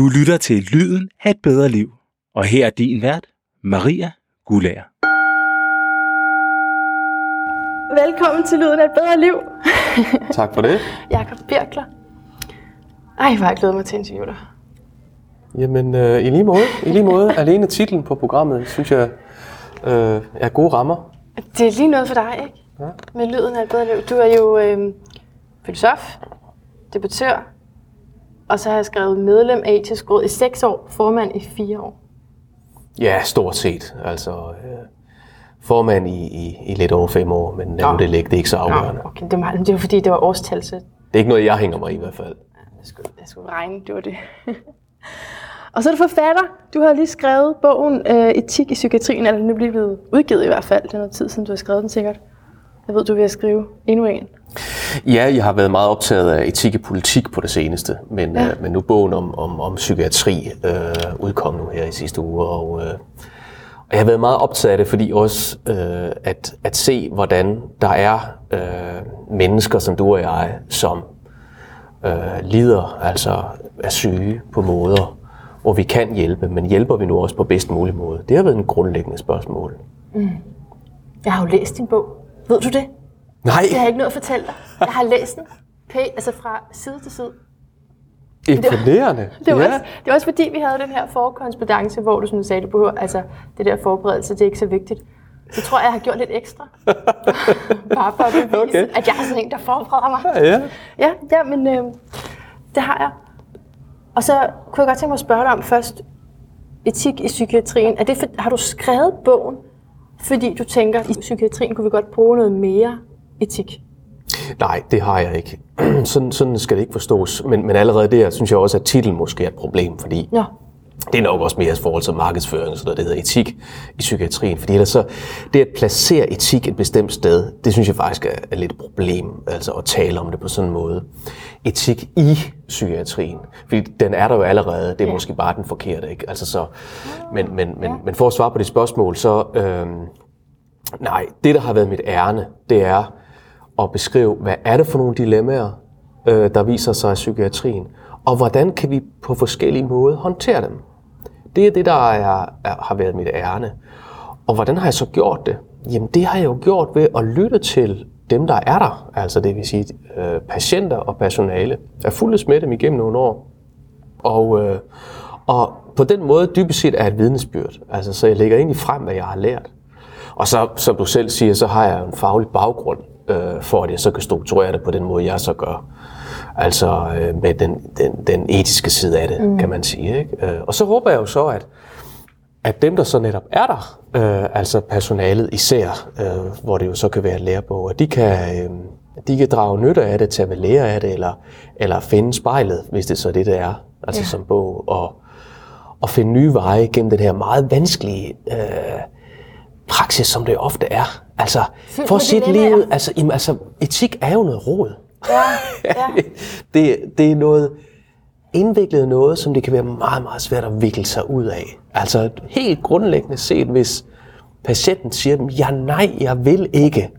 Du lytter til Lyden af et bedre liv. Og her er din vært, Maria Gulager. Velkommen til Lyden af et bedre liv. Tak for det. Jakob Birkler. Ej, hvor har jeg glædet mig til at interviewe dig. Jamen, øh, i lige måde. I lige måde. Alene titlen på programmet, synes jeg, øh, er gode rammer. Det er lige noget for dig, ikke? Ja. Med Lyden af et bedre liv. Du er jo øh, filosof, debattør, og så har jeg skrevet medlem af etisk råd i seks år, formand i fire år. Ja, stort set. Altså, øh, formand i, i, i lidt over fem år, men nu det ligge. Det er ikke så afgørende. okay, det, var, det var fordi, det var årstal, så Det er ikke noget, jeg hænger mig i, i hvert fald. jeg skulle, jeg skulle regne, det var det. og så er du forfatter. Du har lige skrevet bogen øh, Etik i psykiatrien, eller den er blevet udgivet i hvert fald. Det er noget tid siden, du har skrevet den sikkert. Jeg ved, du vil skrive endnu en. Ja, jeg har været meget optaget af etik og politik på det seneste, men, ja. øh, men nu bogen om, om, om psykiatri øh, udkom nu her i sidste uge, og, øh, og jeg har været meget optaget af det, fordi også øh, at, at se, hvordan der er øh, mennesker som du og jeg, som øh, lider, altså er syge på måder, hvor vi kan hjælpe, men hjælper vi nu også på bedst mulig måde? Det har været en grundlæggende spørgsmål. Jeg har jo læst din bog. Ved du det? Nej, Jeg har ikke noget at fortælle dig. Jeg har læst den. Pæ- altså fra side til side. imponerende. Det var, ja. også, det var også fordi, vi havde den her forkorrespondance, hvor du sådan sagde, du behøver, altså det der forberedelse, det er ikke så vigtigt. Så tror jeg, jeg har gjort lidt ekstra. Bare for at bevise, Okay. at jeg er sådan en, der forbereder mig. Ja. Ja, ja men øh, det har jeg. Og så kunne jeg godt tænke mig at spørge dig om først, etik i psykiatrien. Er det for, har du skrevet bogen, fordi du tænker, i psykiatrien kunne vi godt bruge noget mere etik? Nej, det har jeg ikke. sådan, sådan skal det ikke forstås. Men, men allerede der synes jeg også, at titlen måske er et problem, fordi Nå, det er nok også mere i forhold til markedsføring, så det hedder etik i psykiatrien. Fordi ellers så, det at placere etik et bestemt sted, det synes jeg faktisk er, er lidt et problem, altså at tale om det på sådan en måde. Etik i psykiatrien, fordi den er der jo allerede, det er Ja. måske bare den forkerte, ikke? Altså så, men, men, men, men for at svare på det spørgsmål, så øhm, nej, det der har været mit ærne, det er at beskrive, hvad er det for nogle dilemmaer, øh, der viser sig i psykiatrien, og hvordan kan vi på forskellige måder håndtere dem. Det er det, der er, er, har været mit ærne. Og hvordan har jeg så gjort det? Jamen det har jeg jo gjort ved at lytte til dem, der er der, altså det vil sige øh, patienter og personale. Jeg har med dem igennem nogle år. Og, øh, og på den måde dybest set er et vidnesbyrd. Altså, så jeg lægger egentlig frem, hvad jeg har lært. Og så, som du selv siger, så har jeg en faglig baggrund øh, for, at jeg så kan strukturere det på den måde, jeg så gør. Altså øh, med den, den, den etiske side af det, mm. kan man sige. Ikke? Øh, og så håber jeg jo så, at, at dem, der så netop er der, øh, altså personalet især, øh, hvor det jo så kan være lærebog, at de kan, øh, de kan drage nytte af det, tage ved lære af det, eller, eller finde spejlet, hvis det så er det, det er, altså Ja. ja. som bog, og, og finde nye veje gennem den her meget vanskelige øh, praksis, som det ofte er. Altså, Fyldt for dilemmaer. livet, altså, jamen, altså, etik er jo noget råd. ja, ja. det, det er noget indviklet noget, som det kan være meget, meget svært at vikle sig ud af. Altså helt grundlæggende set, hvis patienten siger, ja nej, jeg vil ikke,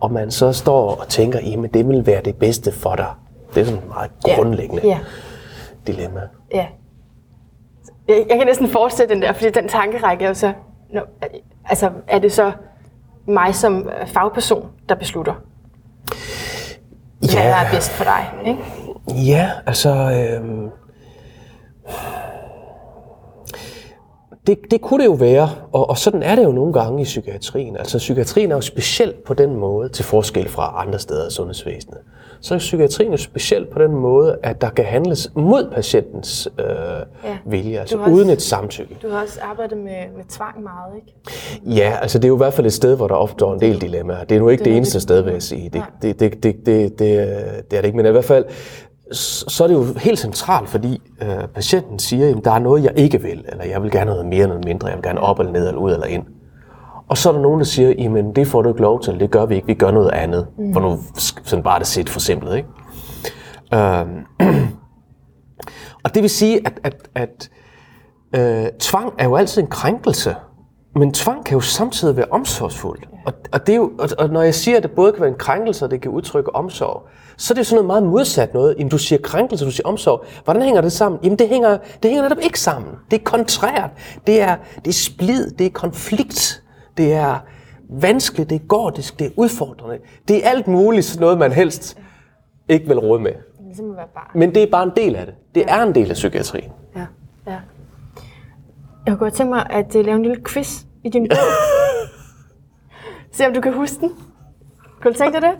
og man så står og tænker, jamen det vil være det bedste for dig. Det er sådan et meget Ja. grundlæggende Ja, dilemma. ja. Jeg, jeg kan næsten forestille den der, fordi den tankerække er jo så... Nå, altså, er det så mig som øh, fagperson, der beslutter, hvad der er bedst for dig, ikke? Ja, altså... Øh, det, det kunne det jo være, og, og sådan er det jo nogle gange i psykiatrien. Altså psykiatrien er jo specielt på den måde, til forskel fra andre steder i sundhedsvæsenet. Så er psykiatrien jo specielt på den måde, at der kan handles mod patientens øh, Ja. vilje, altså har uden også- et samtykke. Du har også arbejdet med, med tvang meget, ikke? Ja, altså det er jo i hvert fald et sted, hvor der opstår en del dilemmaer. Det er nu ikke Det det, eneste det. sted, vil jeg sige. Det, det, det, det, det, det, det er det ikke, men i hvert fald, så er det jo helt centralt, fordi øh, patienten siger, at der er noget, jeg ikke vil, eller jeg vil gerne noget mere, noget mindre, jeg vil gerne op eller ned, eller ud eller ind. Og så er der nogen, der siger, jamen det får du ikke lov til, det gør vi ikke, vi gør noget andet. Mm. For nu sådan bare det set for simpelt, ikke? Øhm, og det vil sige, at, at, at øh, tvang er jo altid en krænkelse. Men tvang kan jo samtidig være omsorgsfuldt. Og, og, det er jo, og, og når jeg siger, at det både kan være en krænkelse, og det kan udtrykke omsorg, så er det jo sådan noget meget modsat noget. Jamen, du siger krænkelse, du siger omsorg. Hvordan hænger det sammen? Jamen, det hænger, det hænger netop ikke sammen. Det er kontrært. Det er, det er splid. Det er konflikt. Det er vanskeligt. Det er gordisk. Det er udfordrende. Det er alt muligt sådan noget, man helst ikke vil råde med. Ligesom være. Men det er bare en del af det. Det er en del af psykiatrien. Ja, ja. Jeg kunne godt tænke mig at uh, lave en lille quiz i din bog. Se om du kan huske den. Kunne du tænke dig det?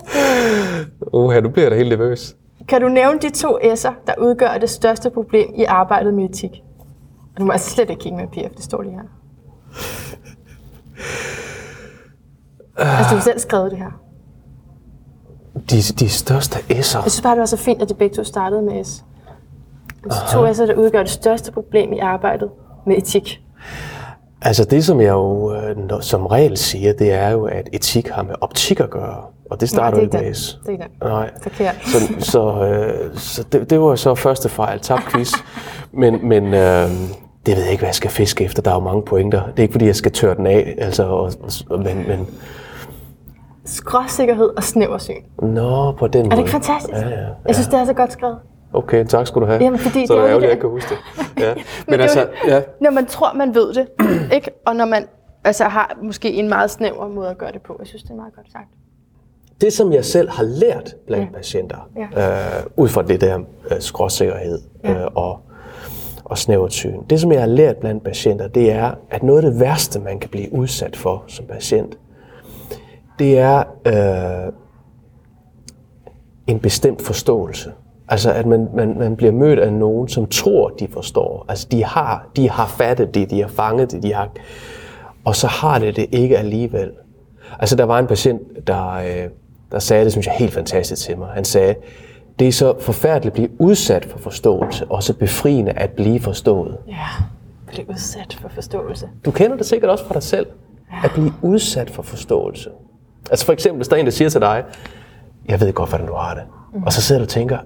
Uha, nu bliver jeg da helt nervøs. Kan du nævne de to S'er, der udgør det største problem i arbejdet med etik? Og du må altså slet ikke kigge med PF, det står lige her. Altså, du har selv skrevet det her. De, de største S'er. Jeg synes bare, det var så fint, at de begge to startede med S. De to S'er, der udgør det største problem i arbejdet med etik. Altså det, som jeg jo øh, når- som regel siger, det er jo, at etik har med optik at gøre. Og det starter jo ikke med. S. Det er ikke den. Nej. Forkert. Så, så, øh, så det, det var så første fejl, tabt quiz. Men, men øh, det ved jeg ikke, hvad jeg skal fiske efter. Der er jo mange pointer. Det er ikke, fordi jeg skal tørre den af. Altså, og, og, men, men Skråsikkerhed og snæversyn. nå, på den måde. Er det ikke fantastisk? Ja, ja. Jeg synes, det er så godt skrevet. Okay, tak skal du have. Jamen, fordi så det er er ærgerligt, at jeg ikke kan huske det. Ja. Men, er altså, ja. Når man tror, man ved det, ikke? og når man altså, har måske en meget snæver måde at gøre det på. Jeg synes, det er meget godt sagt. Det, som jeg selv har lært blandt ja. patienter, Ja. øh, ud fra det der øh, skråsikkerhed Ja. øh, og, og snævert syn, det, som jeg har lært blandt patienter, det er, at noget af det værste, man kan blive udsat for som patient, det er øh, en bestemt forståelse. Altså, at man, man, man bliver mødt af nogen, som tror, de forstår. Altså, de har, de har fattet det, de har fanget det, de har, og så har det det ikke alligevel. Altså, der var en patient, der, øh, der sagde det, synes jeg, helt fantastisk til mig. Han sagde, det er så forfærdeligt at blive udsat for forståelse, og så befriende at blive forstået. Ja, blive udsat for forståelse. Du kender det sikkert også fra dig selv, at blive udsat for forståelse. Altså for eksempel, hvis der er en, der siger til dig, jeg ved godt, hvordan du har det. Mm. Og så sidder du og tænker,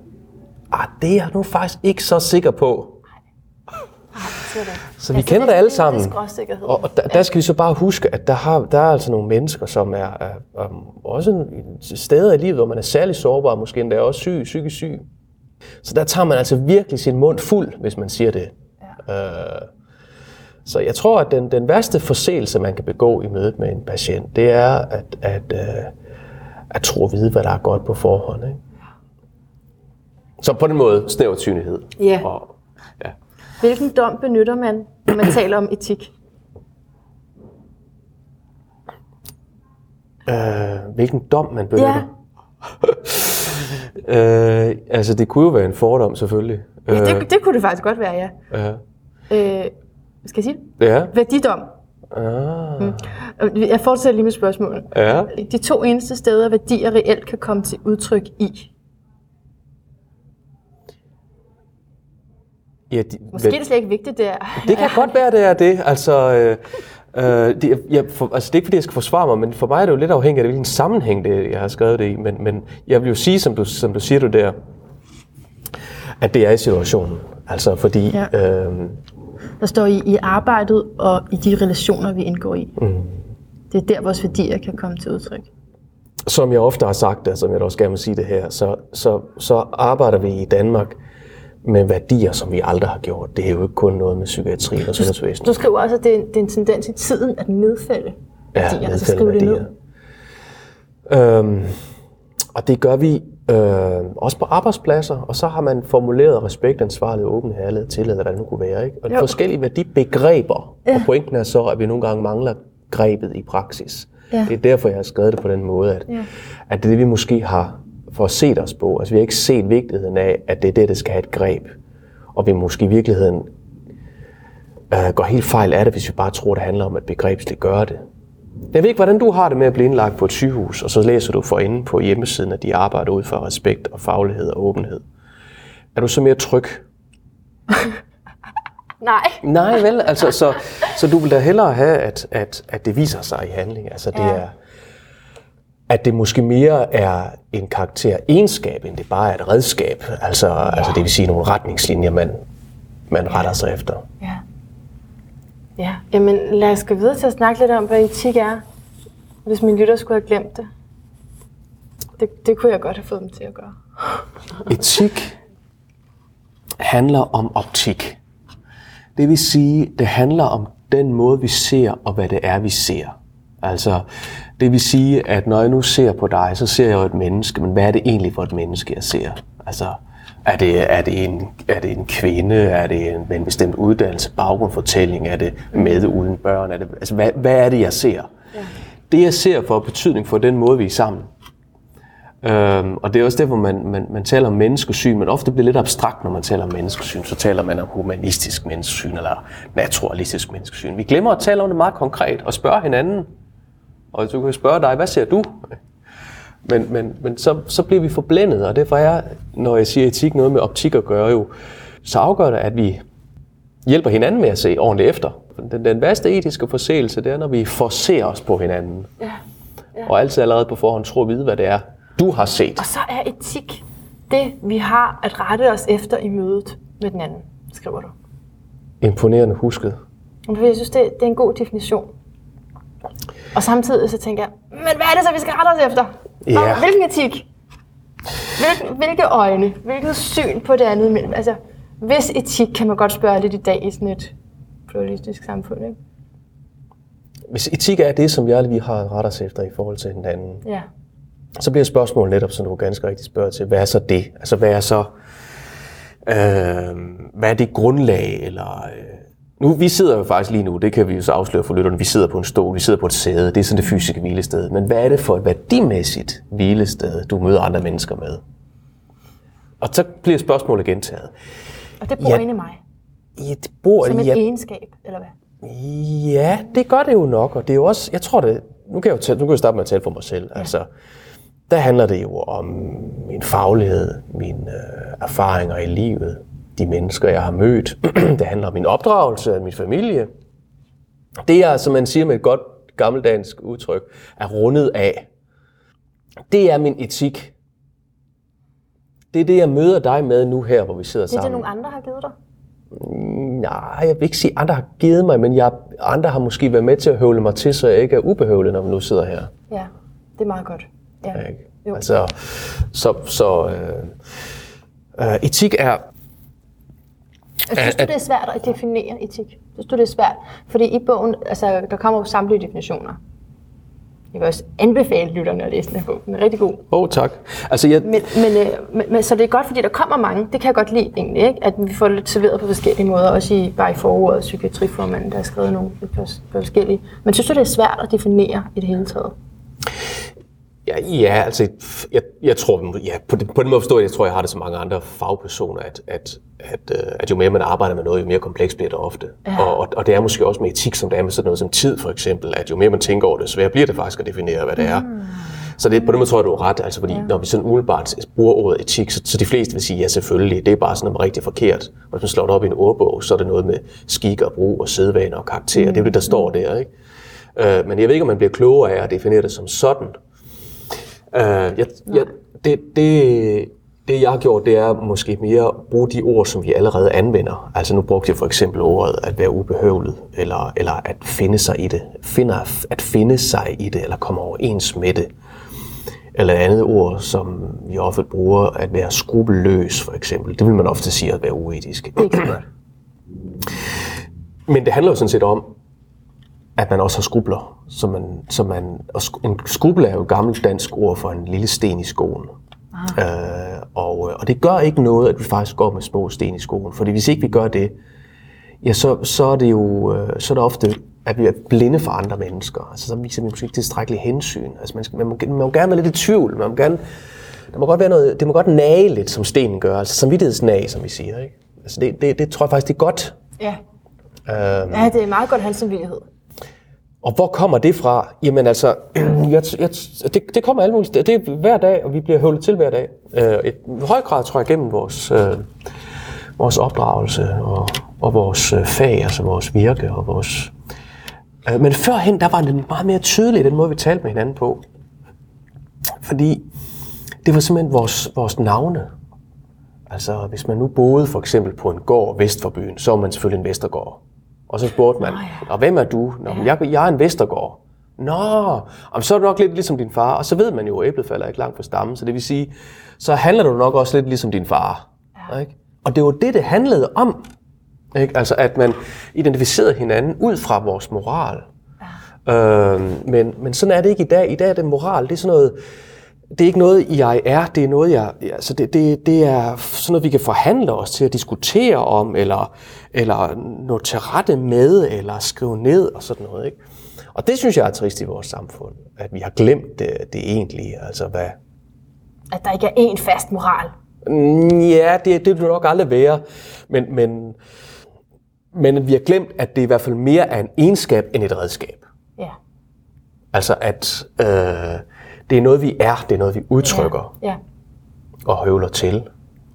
ah, det er jeg nu faktisk ikke så sikker på. Så vi kender det alle sammen. Og, og der, der skal vi så bare huske, at der, har, der er altså nogle mennesker, som er, er, er også steder i livet, hvor man er særlig sårbar, måske endda også syg, psykisk syg. Så der tager man altså virkelig sin mund fuld, hvis man siger det. Ja. Øh, så jeg tror, at den, den værste forseelse, man kan begå i mødet med en patient, det er at, at, øh, at tro at vide, hvad der er godt på forhånd. Ikke? Så på den måde snævert synlighed. Ja. Og, ja. Hvilken dom benytter man, når man taler om etik? Øh, hvilken dom man benytter. Ja, Øh, altså, det kunne jo være en fordom, selvfølgelig. ja det, det kunne det faktisk godt være, ja. ja. Øh, skal jeg sige det? Ja. Værdidom. Ah. Og Jeg fortsætter lige med spørgsmålet. Ja. De to eneste steder, værdier reelt kan komme til udtryk i. ja de, Måske er det slet ikke vigtigt, det er. det kan godt være, det er det. Altså, øh, øh, det, jeg, for, altså, det er ikke, fordi jeg skal forsvare mig, men for mig er det jo lidt afhængigt af, hvilken sammenhæng det, jeg har skrevet det i. Men, men jeg vil jo sige, som du, som du siger du der, at det er i situationen. Altså, fordi... Ja. Øh, Der står i, i arbejdet og i de relationer, vi indgår i. Mm. Det er der, vores værdier kan komme til udtryk. som jeg ofte har sagt, og som jeg også gerne vil sige det her, så, så, så arbejder vi i Danmark med værdier, som vi aldrig har gjort. Det er jo ikke kun noget med psykiatrien og sundhedsvæsenet. Du skriver også, at det er, det er en tendens i tiden at nedfælde værdier. Ja, altså skrive det ned. Øhm, og det gør vi øh, også på arbejdspladser, og så har man formuleret respekt, ansvarlig, åbenhed, ærlighed, tillid, eller hvad det nu kunne være. Ikke? Og Jo. forskellige værdibegreber. Ja. Og pointen er så, at vi nogle gange mangler grebet i praksis. Ja. Det er derfor, jeg har skrevet det på den måde, at, Ja. at det er det, vi måske har for set os på. Altså, vi har ikke set vigtigheden af, at det er det, der skal have et greb. Og vi måske i virkeligheden øh, går helt fejl af det, hvis vi bare tror, det handler om at begrebsligt gøre det. Jeg ved ikke, hvordan du har det med at blive indlagt på et sygehus, og så læser du for inde på hjemmesiden, at de arbejder ud for respekt og faglighed og åbenhed. Er du så mere tryg? Nej. Nej, vel? Altså, så, så du vil da hellere have, at, at, at det viser sig i handling. Altså, det Ja. er, at det måske mere er en karakter egenskab, end det bare er et redskab. Altså, altså det vil sige nogle retningslinjer, man, man retter sig efter. Ja. Ja, jamen lad os gå videre til at snakke lidt om, hvad etik er, hvis min lytter skulle have glemt det. Det, det kunne jeg godt have fået dem til at gøre. Etik handler om optik. Det vil sige, det handler om den måde, vi ser, og hvad det er, vi ser. Altså, det vil sige, at når jeg nu ser på dig, så ser jeg jo et menneske, men hvad er det egentlig for et menneske, jeg ser? Altså, er det, er det, en, er det en kvinde? Er det en, med en bestemt uddannelse, baggrund, fortælling? Er det med uden børn? Er det, altså, hvad, hvad er det, jeg ser? Ja. Det, jeg ser, får betydning for den måde, vi er sammen. Øhm, og det er også derfor, man, man, man taler om menneskesyn, men ofte bliver lidt abstrakt, når man taler om menneskesyn. Så taler man om humanistisk menneskesyn eller naturalistisk menneskesyn. Vi glemmer at tale om det meget konkret og spørge hinanden. Og du kan spørge dig, hvad ser du? Men, men, men så, så bliver vi forblændet, og derfor er, når jeg siger etik, noget med optik at gøre jo, så afgør det, at vi hjælper hinanden med at se ordentligt efter. Den, den værste etiske forseelse, det er, når vi forser os på hinanden. Ja. Ja. Og altid allerede på forhånd tror at vide, hvad det er, du har set. Og så er etik det, vi har at rette os efter i mødet med den anden, skriver du. Imponerende husket. Jeg synes, det, det er en god definition. Og samtidig så tænker jeg, men hvad er det så, vi skal rette os efter? Ja. Hvilken etik? Hvilke, hvilke øjne? Hvilket syn på det andet? Men, altså, hvis etik kan man godt spørge lidt i dag i sådan et pluralistisk samfund, ikke? Hvis etik er det, som jeg vi har ret os efter i forhold til hinanden, Ja. så bliver spørgsmålet netop, som du ganske rigtigt spørger til, hvad er så det? Altså, hvad er så, øh, hvad er det grundlag, eller... Øh, nu, vi sidder jo faktisk lige nu, det kan vi jo så afsløre for lytterne, vi sidder på en stol, vi sidder på et sæde, det er sådan det fysiske hvilested. Men hvad er det for et værdimæssigt hvilested, du møder andre mennesker med? Og så bliver spørgsmålet gentaget. Og det bor Ja. inde i mig. Ja, det bor Som en ja, egenskab, eller hvad? Ja, det gør det jo nok, og det er jo også, jeg tror det, nu kan jeg jo, tale, nu kan jeg starte med at tale for mig selv, ja. altså, der handler det jo om min faglighed, mine øh, erfaringer i livet, de mennesker, jeg har mødt, det handler om min opdragelse, min familie. Det er, som man siger med et godt gammeldansk udtryk, er rundet af. Det er min etik. Det er det, jeg møder dig med nu her, hvor vi sidder Det er det, sammen. nogle andre har givet dig. Nej, jeg vil ikke sige, at andre har givet mig, men jeg, andre har måske været med til at høvle mig til, så jeg ikke er ubehøvlet, når vi nu sidder her. Ja, det er meget godt. Ja. Ikke? Jo. Altså, så, så øh, øh, etik er... Jeg synes, du, det er svært at definere etik. Synes du, det er svært? Fordi i bogen, altså, der kommer jo samtlige definitioner. Jeg vil også anbefale lytterne at læse den her bog. Den er rigtig god. Åh, oh, tak. Altså, jeg, Men, men, øh, men, men, så det er godt, fordi der kommer mange. Det kan jeg godt lide egentlig, ikke? At vi får det lidt serveret på forskellige måder. Også i, bare i forordet, psykiatriformanden, der har skrevet nogle forskellige. Men synes du, det er svært at definere i det hele taget? Ja, ja altså, jeg, jeg tror, ja, på, den, på den måde forstår jeg, jeg tror, jeg har det som mange andre fagpersoner, at, at, at, øh, at jo mere man arbejder med noget, jo mere komplekst bliver det ofte. Ja. Og, og, og det er måske også med etik, som det er med sådan noget som tid, for eksempel, at jo mere man tænker over det, sværere bliver det faktisk at definere, hvad det er. Mm. Så det, på den måde tror jeg, du er ret, altså fordi ja. når vi sådan umiddelbart bruger ordet etik, så, så de fleste vil sige, ja selvfølgelig, det er bare sådan noget rigtig forkert. Og hvis man slår det op i en ordbog, så er det noget med skik og brug og sædvaner og karakter. Mm. Det er jo det, der står der, ikke? Øh, men jeg ved ikke, om man bliver klogere af at definere det som sådan. Øh, jeg, jeg, det, det, det, jeg har gjort, det er måske mere at bruge de ord, som vi allerede anvender. Altså nu brugte jeg for eksempel ordet at være ubehøvlet, eller, eller at finde sig i det. Finder, at finde sig i det, eller komme overens med det. Eller et andet ord, som vi ofte bruger, at være skrupelløs, for eksempel. Det vil man ofte sige at være uetisk. Men det handler jo sådan set om, at man også har skrubler. Så man, så man, og en skrubbel er jo et gammelt dansk ord for en lille sten i skoen. Øh, og, øh, og det gør ikke noget, at vi faktisk går med små sten i skoen. Fordi hvis ikke vi gør det, ja, så, så er det jo øh, så er det ofte, at vi er blinde for andre mennesker. Altså, så viser vi måske ikke tilstrækkeligt hensyn. Altså, man, skal, man, må, man må gerne være lidt i tvivl. Man må gerne, der må godt være noget, det må godt nage lidt, som stenen gør. Altså samvittighedsnag, som vi siger. Ikke? Altså, det, det, det tror jeg faktisk, det er godt. Ja. Øhm, ja, det er meget godt en samvittighed. Og hvor kommer det fra? Jamen altså, jeg, jeg, det, det kommer alle mulige steder. Det er hver dag, og vi bliver høvlet til hver dag. Øh, et, I høj grad tror jeg gennem vores, øh, vores opdragelse og, og vores øh, fag, altså vores virke og vores... Øh, men førhen, der var det meget mere tydeligt, den måde, vi talte med hinanden på. Fordi det var simpelthen vores, vores navne. Altså, hvis man nu boede for eksempel på en gård vest for byen, så var man selvfølgelig en Vestergård. Og så spurgte man, Nå, ja. og hvem er du? Nå, ja. jeg, jeg er en Vestergaard. Nå, om så er du nok lidt ligesom din far. Og så ved man jo, at æblet falder ikke langt fra stammen. Så det vil sige, så handler du nok også lidt ligesom din far. Ja. Ikke? Og det var det, det handlede om. Ikke? Altså, at man identificerede hinanden ud fra vores moral. Ja. Øhm, men, men sådan er det ikke i dag. I dag er det moral, det er sådan noget, det er ikke noget, jeg er, det er noget, jeg, altså det, det, det er sådan noget, vi kan forhandle os til at diskutere om, eller, eller nå til rette med, eller skrive ned og sådan noget. Ikke? Og det synes jeg er trist i vores samfund, at vi har glemt det, det egentlige, altså hvad... At der ikke er én fast moral. Mm, Ja, det, det vil nok aldrig være, men, men, men vi har glemt, at det i hvert fald mere er en egenskab end et redskab. Ja. Altså at øh, det er noget, vi er, det er noget, vi udtrykker Ja. og høvler til,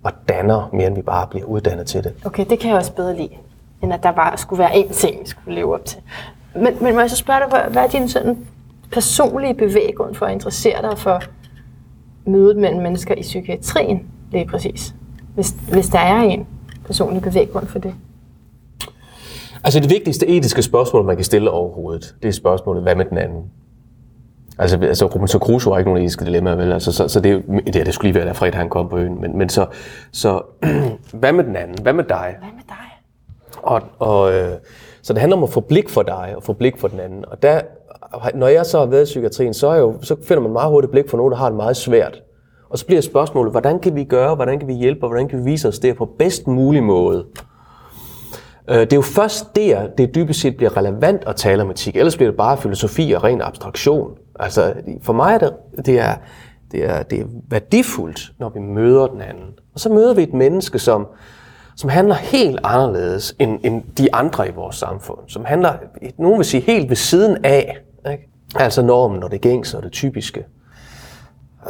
og danner mere, end vi bare bliver uddannet til det. Okay, det kan jeg også bedre lide, end at der bare skulle være én ting, vi skulle leve op til. Men, men må jeg så spørge dig, hvad, hvad er din sådan personlige bevæggrund for at interessere dig for mødet mellem mennesker i psykiatrien, lige præcis? Hvis, hvis der er en personlig bevæggrund for det. Altså det vigtigste etiske spørgsmål, man kan stille overhovedet, det er spørgsmålet, hvad med den anden? Altså, altså Robinson Crusoe har ikke nogen etiske dilemmaer, vel? Altså, så, så det, er jo- det, det skulle lige være der fredag, han kom på øen. Men, men så, så hvad med den anden? Hvad med dig? Hvad med dig? Og, og, øh, så det handler om at få blik for dig og få blik for den anden. Og der, når jeg så har været i psykiatrien, så, er jo, så finder man meget hurtigt blik for nogen, der har det meget svært. Og så bliver spørgsmålet, hvordan kan vi gøre, hvordan kan vi hjælpe, og hvordan kan vi vise os det på bedst mulig måde? Øh, Det er jo først der, det dybest set bliver relevant at tale om etik. Ellers bliver det bare filosofi og ren abstraktion. Altså, for mig er det, det, er, det, er, det er værdifuldt, når vi møder den anden. Og så møder vi et menneske, som, som handler helt anderledes end, end de andre i vores samfund. Som handler, nogen vil sige, helt ved siden af. Ikke? Altså normen og det gængse og det typiske.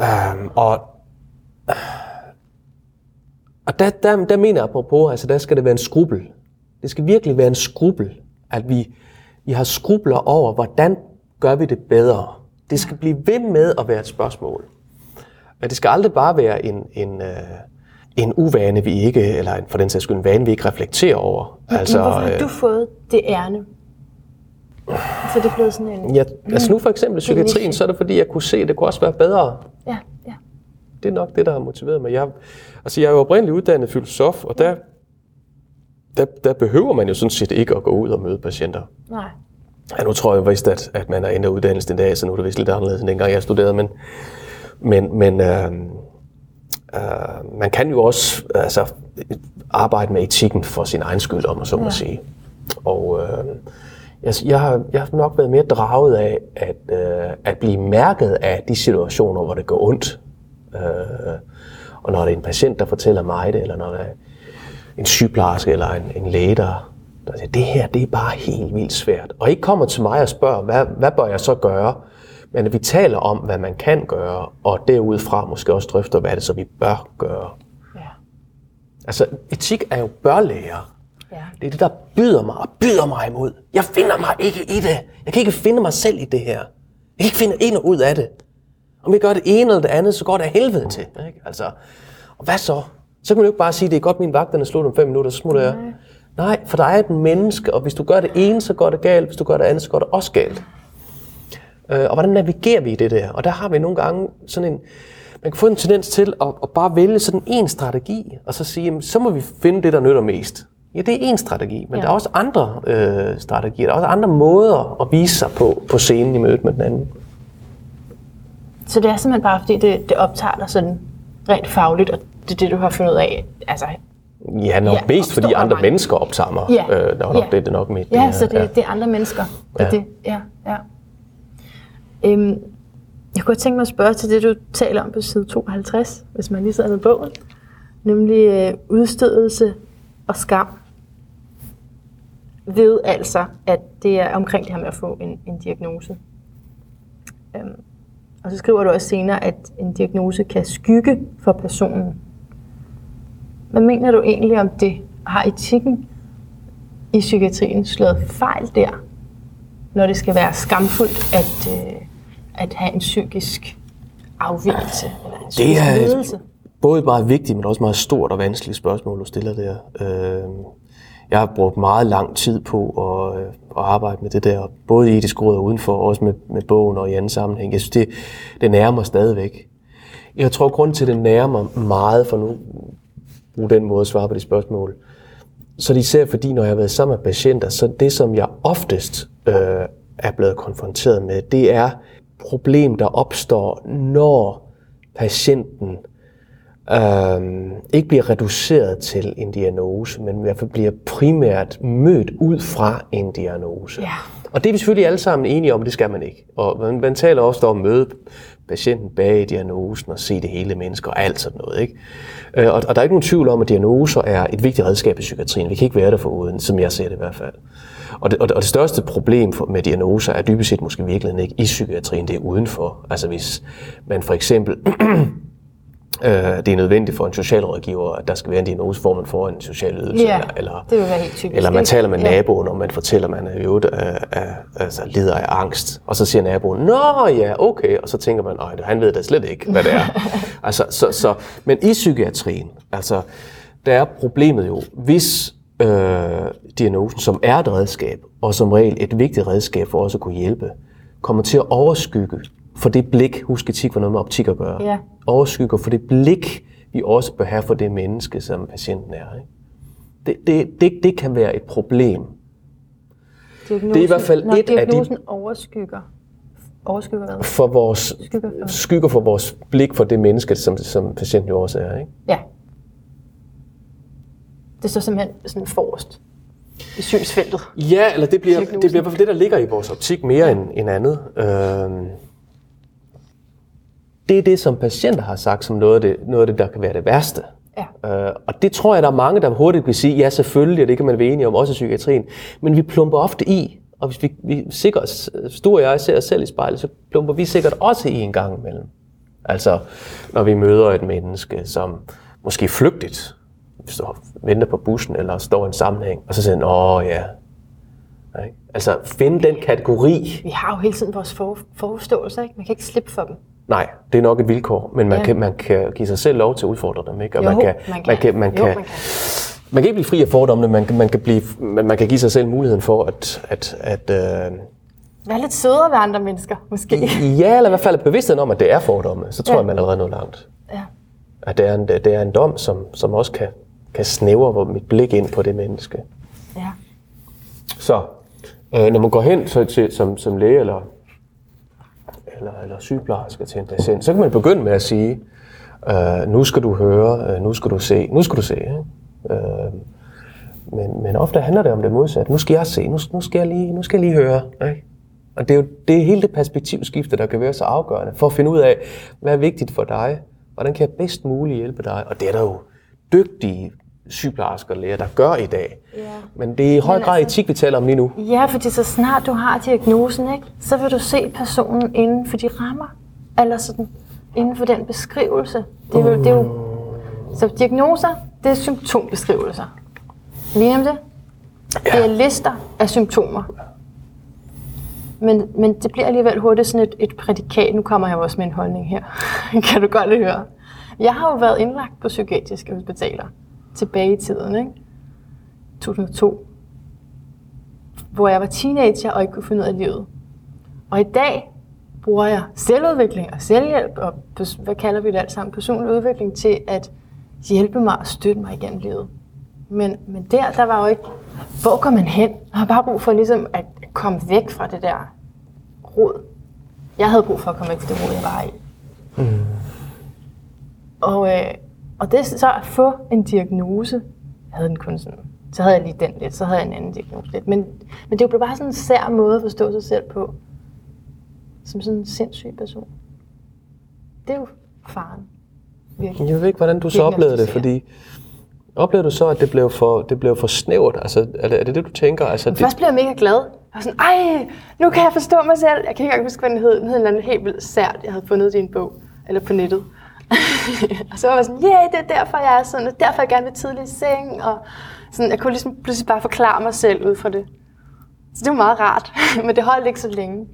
Øhm, og og der, der, der mener jeg på, altså der skal det være en skrubel. Det skal virkelig være en skrubel, at vi, vi har skrubler over, hvordan gør vi det bedre. Det skal blive ved med at være et spørgsmål. Men det skal aldrig bare være en, en, øh, en uvane, vi ikke, eller for den sags skyld en vane, vi ikke reflekterer over. Altså, Men hvorfor har øh, du fået det ærne? Så det er blevet sådan en... ja, altså nu for eksempel i psykiatrien, så er det fordi, jeg kunne se, at det kunne også være bedre. Ja, ja. Det er nok det, der har motiveret mig. Jeg, altså, jeg er jo oprindeligt uddannet filosof, og der, der, der behøver man jo sådan set ikke at gå ud og møde patienter. Nej. Ja, nu tror jeg vist, at, at man er ændret uddannelsen i dag, så nu er det vist lidt anderledes, end dengang jeg studerede, men, men, men øh, øh, man kan jo også altså, arbejde med etikken for sin egen skyld, om man så må Ja. sige. Og øh, jeg, jeg, har, jeg har nok været mere draget af at, øh, at blive mærket af de situationer, hvor det går ondt. Øh, og når det er en patient, der fortæller mig det, eller når det er en sygeplejerske eller en, en læge, der, der siger, det her det er bare helt vildt svært. Og ikke kommer til mig og spørger, hvad, hvad bør jeg så gøre? Men at vi taler om, hvad man kan gøre, og derudfra måske også drøfter, hvad det så vi bør gøre. Ja. Altså, etik er jo børlæger. Ja. Det er det, der byder mig og byder mig imod. Jeg finder mig ikke i det. Jeg kan ikke finde mig selv i det her. Jeg kan ikke finde ind og ud af det. Om vi gør det ene eller det andet, så går det af helvede til. Ikke? Altså, og hvad så? Så kan man jo ikke bare sige, det er godt, min vagterne slut om fem minutter, så smutter jeg. Nej, for der er et menneske, og hvis du gør det ene, så går det galt. Hvis du gør det andet, så går det også galt. Øh, og hvordan navigerer vi i det der? Og der har vi nogle gange sådan en... Man kan få en tendens til at, at bare vælge sådan en strategi, og så sige, jamen, så må vi finde det, der nytter mest. Ja, det er en strategi, men ja. der er også andre øh, strategier. Der er også andre måder at vise sig på, på scenen i mødet med den anden. Så det er simpelthen bare, fordi det, det optager dig sådan rent fagligt, og det er det, du har fundet ud af. Altså, Ja, nok Ja, ja, mest fordi andre mange. mennesker optager mig. Ja, Øh, der var nok ja. det, det er nok mit. ja, så det, det er andre mennesker. Det Ja. det. Ja, ja. Øhm, jeg kunne tænke mig at spørge til det, du taler om på side 52, hvis man lige sidder med bogen, nemlig øh, udstødelse og skam. Ved altså, at det er omkring det her med at få en, en diagnose. Øhm, og så skriver du også senere, at en diagnose kan skygge for personen. Hvad mener du egentlig om det? Har etikken i psykiatrien slået fejl der, når det skal være skamfuldt at, øh, at have en psykisk afvigelse eller en psykisk er lidelse? både et meget vigtigt, men også meget stort og vanskeligt spørgsmål, du stiller der. Øh, Jeg har brugt meget lang tid på at, øh, at arbejde med det der, både i etisk råd og udenfor, og også med, med bogen og i anden sammenhæng. Jeg synes, det, det nærmer mig stadigvæk. Jeg tror, grund til, at det nærmer meget, for nu bruge den måde at svare på de spørgsmål, så det især fordi, når jeg har været sammen med patienter, så det, som jeg oftest øh, er blevet konfronteret med, det er problem, der opstår, når patienten øh, ikke bliver reduceret til en diagnose, men i hvert fald bliver primært mødt ud fra en diagnose. Ja. Og det er vi selvfølgelig alle sammen enige om, det skal man ikke. Og man, man taler også om møde patienten bag diagnosen og se det hele menneske og alt sådan noget. Ikke? Øh, og, og der er ikke nogen tvivl om, at diagnoser er et vigtigt redskab i psykiatrien. Vi kan ikke være der for uden, som jeg ser det i hvert fald. Og det, og det, og det største problem for, med diagnoser er dybest set måske virkelig ikke i psykiatrien, det er udenfor. Altså hvis man for eksempel Øh, det er nødvendigt for en socialrådgiver, at der skal være en diagnose, hvor man får en social ydelse. Ja, eller, eller, det vil være helt typisk, Eller man taler med Ja. naboen, og man fortæller, at man er øvrigt øh, øh, altså, lider af angst. Og så siger naboen, nå ja, okay. Og så tænker man, nej, han ved da slet ikke, hvad det er. altså, så, så, men i psykiatrien, altså, der er problemet jo, hvis øh, diagnosen, som er et redskab, og som regel et vigtigt redskab for os at kunne hjælpe, kommer til at overskygge for det blik, husk etik var noget med optik at gøre, Ja. overskygger for det blik, vi også bør have for det menneske, som patienten er. Ikke? Det, det, det, det kan være et problem. Diagnosen, Det er i hvert fald når et af de- overskygger. Overskygger hvad? For vores, Skygger for. skygger for vores blik for det menneske, som, som patienten jo også er. Ikke? Ja. Det står simpelthen sådan forrest i synsfeltet. Ja, eller det bliver, Diagnosen. det bliver i hvert fald det, der ligger i vores optik mere end, end andet. Øhm, det er det, som patienter har sagt som noget af det, noget af det der kan være det værste. Ja. Øh, og det tror jeg, der er mange, der hurtigt vil sige, ja selvfølgelig, og det kan man være enige om, også i psykiatrien. Men vi plumper ofte i, og hvis vi, vi sikkert, Stu og jeg ser os selv i spejlet, så plumper vi sikkert også i en gang imellem. Altså, når vi møder et menneske, som måske flygtigt står, venter på bussen, eller står i en sammenhæng, og så siger han, åh ja. Ikke? Altså, finde den kategori. Vi har jo hele tiden vores for, forforståelser, ikke? Man kan ikke slippe for dem. Nej, det er nok et vilkår, men man, Ja. kan, man kan give sig selv lov til at udfordre dem, ikke? Og Jo, man kan, man kan. Man kan, man Jo, kan, man kan. man kan ikke blive fri af fordommene, man, kan- man, kan blive, man, man kan give sig selv muligheden for at, at, at øh, Vær lidt sødere ved andre mennesker, måske. ja, eller i hvert fald bevidstheden om, at det er fordomme, så tror Ja. jeg, man er allerede nået langt. Ja. At det er en, det er en dom, som, som også kan, kan snævre mit blik ind på det menneske. ja. Så øh, når man går hen så til, som, som læge eller, eller, eller sygeplejersker til en patient, så kan man begynde med at sige, øh, nu skal du høre, øh, nu skal du se, nu skal du se. Ikke? Øh, men, men ofte handler det om det modsatte. Nu skal jeg se, nu, nu, skal, jeg lige, nu skal jeg lige høre. Ikke? Og det er jo det er hele det perspektivskifte, der kan være så afgørende, for at finde ud af, hvad er vigtigt for dig, hvordan kan jeg bedst muligt hjælpe dig. Og det er der jo dygtige sygeplejersker og læger, der gør i dag. Ja. Men det er i høj Men grad altså- etik, vi taler om lige nu. Ja, fordi så snart du har diagnosen, ikke, så vil du se personen inden for de rammer, eller sådan, inden for den beskrivelse. Det er jo, det er jo, så diagnoser, det er symptombeskrivelser. Er enige om det? Det er lister af symptomer. Men, men det bliver alligevel hurtigt sådan et, et prædikat. Nu kommer jeg også med en holdning her. kan du godt høre. Jeg har jo været indlagt på psykiatriske hospitaler tilbage i tiden, ikke? 2002 hvor jeg var teenager og ikke kunne finde ud af livet. Og i dag bruger jeg selvudvikling og selvhjælp, og hvad kalder vi det alt sammen, personlig udvikling, til at hjælpe mig og støtte mig igennem livet. Men, men der, der var jo ikke, hvor går man hen? Jeg har bare brug for ligesom at komme væk fra det der rod. Jeg havde brug for at komme væk fra det rod, jeg var i. Og, øh, og det så at få en diagnose, jeg havde den kun sådan, så havde jeg lige den lidt, så havde jeg en anden diagnose lidt. Men, men det blev bare sådan en sær måde at forstå sig selv på, som sådan en sindssyg person. Det er jo faren. Virkelig. Jeg ved ikke, hvordan du så oplevede det, fordi oplevede du så, at det blev for, det blev for snævert? Altså, er det, er det det, du tænker? Altså, det, Først blev jeg mega glad. Jeg var sådan, ej, nu kan jeg forstå mig selv. Jeg kan ikke engang huske, hvad den hed. Den hed en eller anden helt vildt sært, jeg havde fundet i en bog, eller på nettet. og så var jeg sådan, yeah, det er derfor, jeg er sådan, og derfor jeg gerne vil tidlig i seng. Og sådan, jeg kunne ligesom pludselig bare forklare mig selv ud fra det. Så det var meget rart, men det holdt ikke så længe.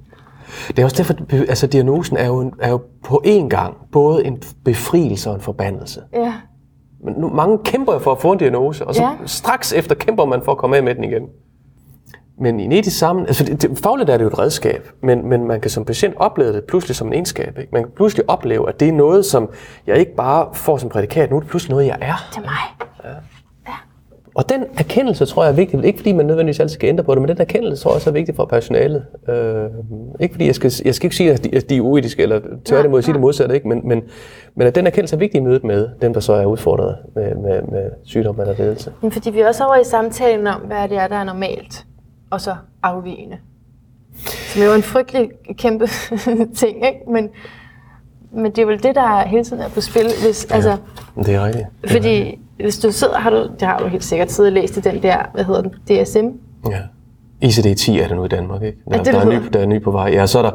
det er også derfor, altså diagnosen er jo, en, er jo på én gang både en befrielse og en forbandelse. Ja, Men nu, mange kæmper jo for at få en diagnose, og så Ja. straks efter kæmper man for at komme af med den igen. Men i en etisk sammen, altså det, det, fagligt er det jo et redskab, men, men man kan som patient opleve det pludselig som en egenskab. Ikke? Man kan pludselig opleve, at det er noget, som jeg ikke bare får som prædikat, nu er det pludselig noget, jeg er. Til mig. Og den erkendelse tror jeg er vigtig, ikke fordi man nødvendigvis altid skal ændre på det, men den erkendelse tror jeg også er vigtig for personalet. Øh, ikke fordi jeg skal, jeg skal ikke sige, at de, at de er uetiske, eller tværtimod sige det modsatte, ikke? Men, men, men at den erkendelse er vigtig i mødet med dem, der så er udfordret med, med, med sygdom eller ledelse. Jamen, fordi vi er også over i samtalen om, hvad det er, der er normalt, og så afvigende. Som jo er en frygtelig kæmpe ting, ikke? Men, men det er vel det, der hele tiden er på spil. Hvis, ja. altså, Det er rigtigt. fordi hvis du sidder, har du, det har du helt sikkert siddet og læst i den der, hvad hedder den, DSM, Ja. ICD-10 er det nu i Danmark, ikke? Der, Er det, der, er det ny, der er ny på vej. Ja, så er, der,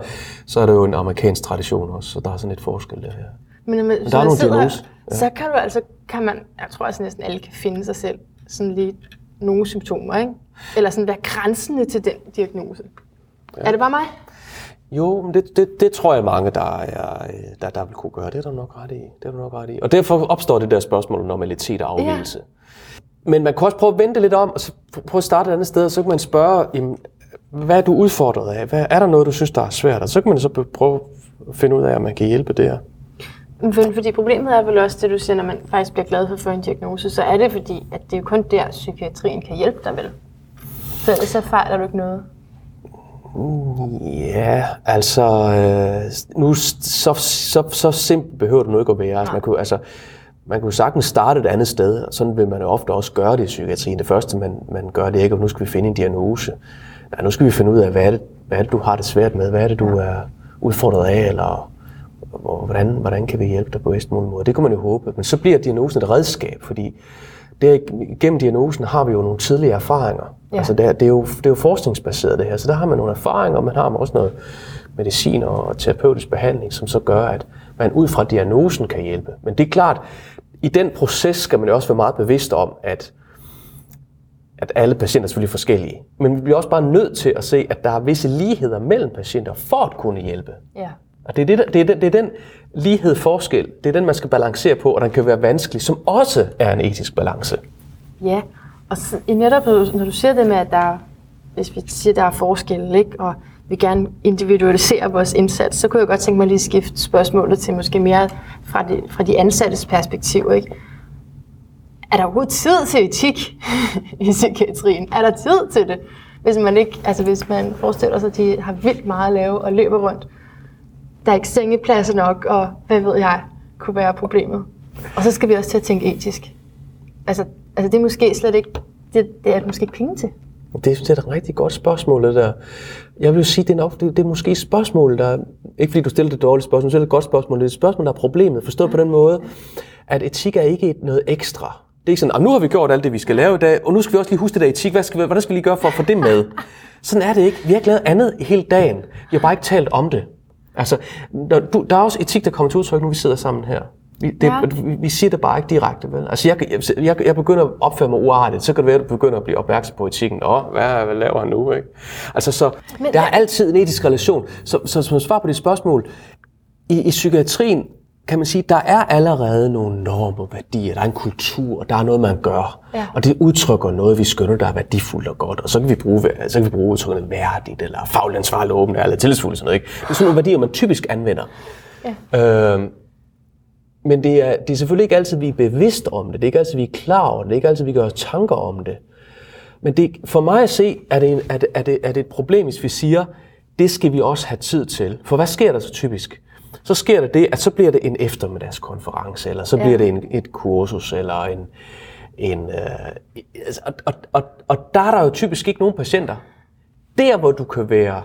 så er der jo en amerikansk tradition også, så der er sådan lidt forskel der. Ja. Men når man, hvis der er nogle diagnoser, ja. Så kan du altså, kan man, jeg tror altså næsten alle kan finde sig selv sådan lige nogle symptomer, ikke? Eller sådan være grænsende til den diagnose. Ja. Er det bare mig? Jo, men det, det, det tror jeg mange, der, er, øh, der, der vil kunne gøre. Det er der nok ret i. Det er der nok ret i. Og derfor opstår det der spørgsmål om normalitet og afvigelse. Ja. Men man kan også prøve at vente lidt om, og så prøve at starte et andet sted, og så kan man spørge, jamen, hvad er du udfordret af? Hvad, er der noget, du synes, der er svært? Og så kan man så prøve at finde ud af, om man kan hjælpe der. Men fordi problemet er vel også det, du siger, når man faktisk bliver glad for at få en diagnose, så er det fordi, at det er jo kun der, psykiatrien kan hjælpe dig vel. Så ellers så fejler du ikke noget. Ja, altså, øh, nu så, så, så simpelt behøver det nu ikke at være. Altså, man, kunne, altså, man kunne sagtens starte et andet sted, og sådan vil man jo ofte også gøre det i psykiatrien. Det første, man, man gør, det er ikke, at nu skal vi finde en diagnose. Nej, nu skal vi finde ud af, hvad er, det, hvad er det, du har det svært med? Hvad er det, du er udfordret af? Eller hvor- hvordan, hvordan kan vi hjælpe dig på bedst mulig måde? Det kunne man jo håbe. Men så bliver diagnosen et redskab, fordi der, gennem diagnosen har vi jo nogle tidlige erfaringer. Ja. Altså det, er, det, er jo, det er jo forskningsbaseret det her, så der har man nogle erfaringer, og man har også noget medicin og terapeutisk behandling, som så gør, at man ud fra diagnosen kan hjælpe. Men det er klart, i den proces skal man jo også være meget bevidst om, at at alle patienter er selvfølgelig forskellige. Men vi bliver også bare nødt til at se, at der er visse ligheder mellem patienter for at kunne hjælpe. Ja. Og det er, det, det, er den, det er den lighed forskel, det er den, man skal balancere på, og den kan være vanskelig, som også er en etisk balance. Ja, og så, i netop når du, siger det med, at der, er- hvis vi siger, der er forskel, ikke, og vi gerne individualiserer vores indsats, så kunne jeg godt tænke mig lige at skifte spørgsmålet til måske mere fra de, fra de ansattes perspektiv. Ikke? Er der overhovedet tid til etik i psykiatrien? Er der tid til det? Hvis man, ikke, altså hvis man forestiller sig, at de har vildt meget at lave og løber rundt. Der er ikke sengepladser nok, og hvad ved jeg, kunne være problemet. Og så skal vi også til at tænke etisk. Altså, altså det er måske slet ikke, det, det er måske ikke penge til. Det synes jeg er et rigtig godt spørgsmål, det der. Jeg vil sige, det er, nok, det, det er måske et spørgsmål, der... Ikke fordi du stiller det dårlige spørgsmål, du stiller et godt spørgsmål. Det er et spørgsmål, der er problemet. Forstået på den måde, at etik er ikke noget ekstra. Det er ikke sådan, nu har vi gjort alt det, vi skal lave i dag, og nu skal vi også lige huske det der etik. Hvad skal vi, hvordan skal vi lige gøre for at få det med? Sådan er det ikke. Vi har ikke lavet andet hele dagen. Vi har bare ikke talt om det. Altså, der, du, der er også etik, der kommer til udtryk, nu vi sidder sammen her. Vi, det, Ja. vi, vi siger det bare ikke direkte, vel? Altså, jeg, jeg, jeg, begynder at opføre mig uartigt, så kan det være, at du begynder at blive opmærksom på etikken. Nå, hvad, hvad laver han nu, ikke? Altså, så Men- Men, der er altid en etisk relation. Så, så som svar på dit spørgsmål, i, i psykiatrien kan man sige, der er allerede nogle normer, værdier, der er en kultur, der er noget, man gør. Ja. Og det udtrykker noget, vi skønner, der er værdifuldt og godt. Og så kan vi bruge, så kan vi bruge udtrykket værdigt, eller fagligt ansvarligt åbent, eller tillidsfuldt, sådan noget. Ikke? Det er sådan nogle værdier, man typisk anvender. Ja. Øhm, men det er, det er selvfølgelig ikke altid, vi er bevidst om det. Det er ikke altid, vi er klar over det. Det er ikke altid, vi gør tanker om det. Men det, for mig at se, er det, en, er, det, er, det, er det et problem, hvis vi siger, det skal vi også have tid til. For hvad sker der så typisk? Så sker der det, at så bliver det en eftermiddagskonference, eller så Ja. bliver det en, et kursus, eller en... en øh, altså, og, og, og, og der er der jo typisk ikke nogen patienter. Der, hvor du kan være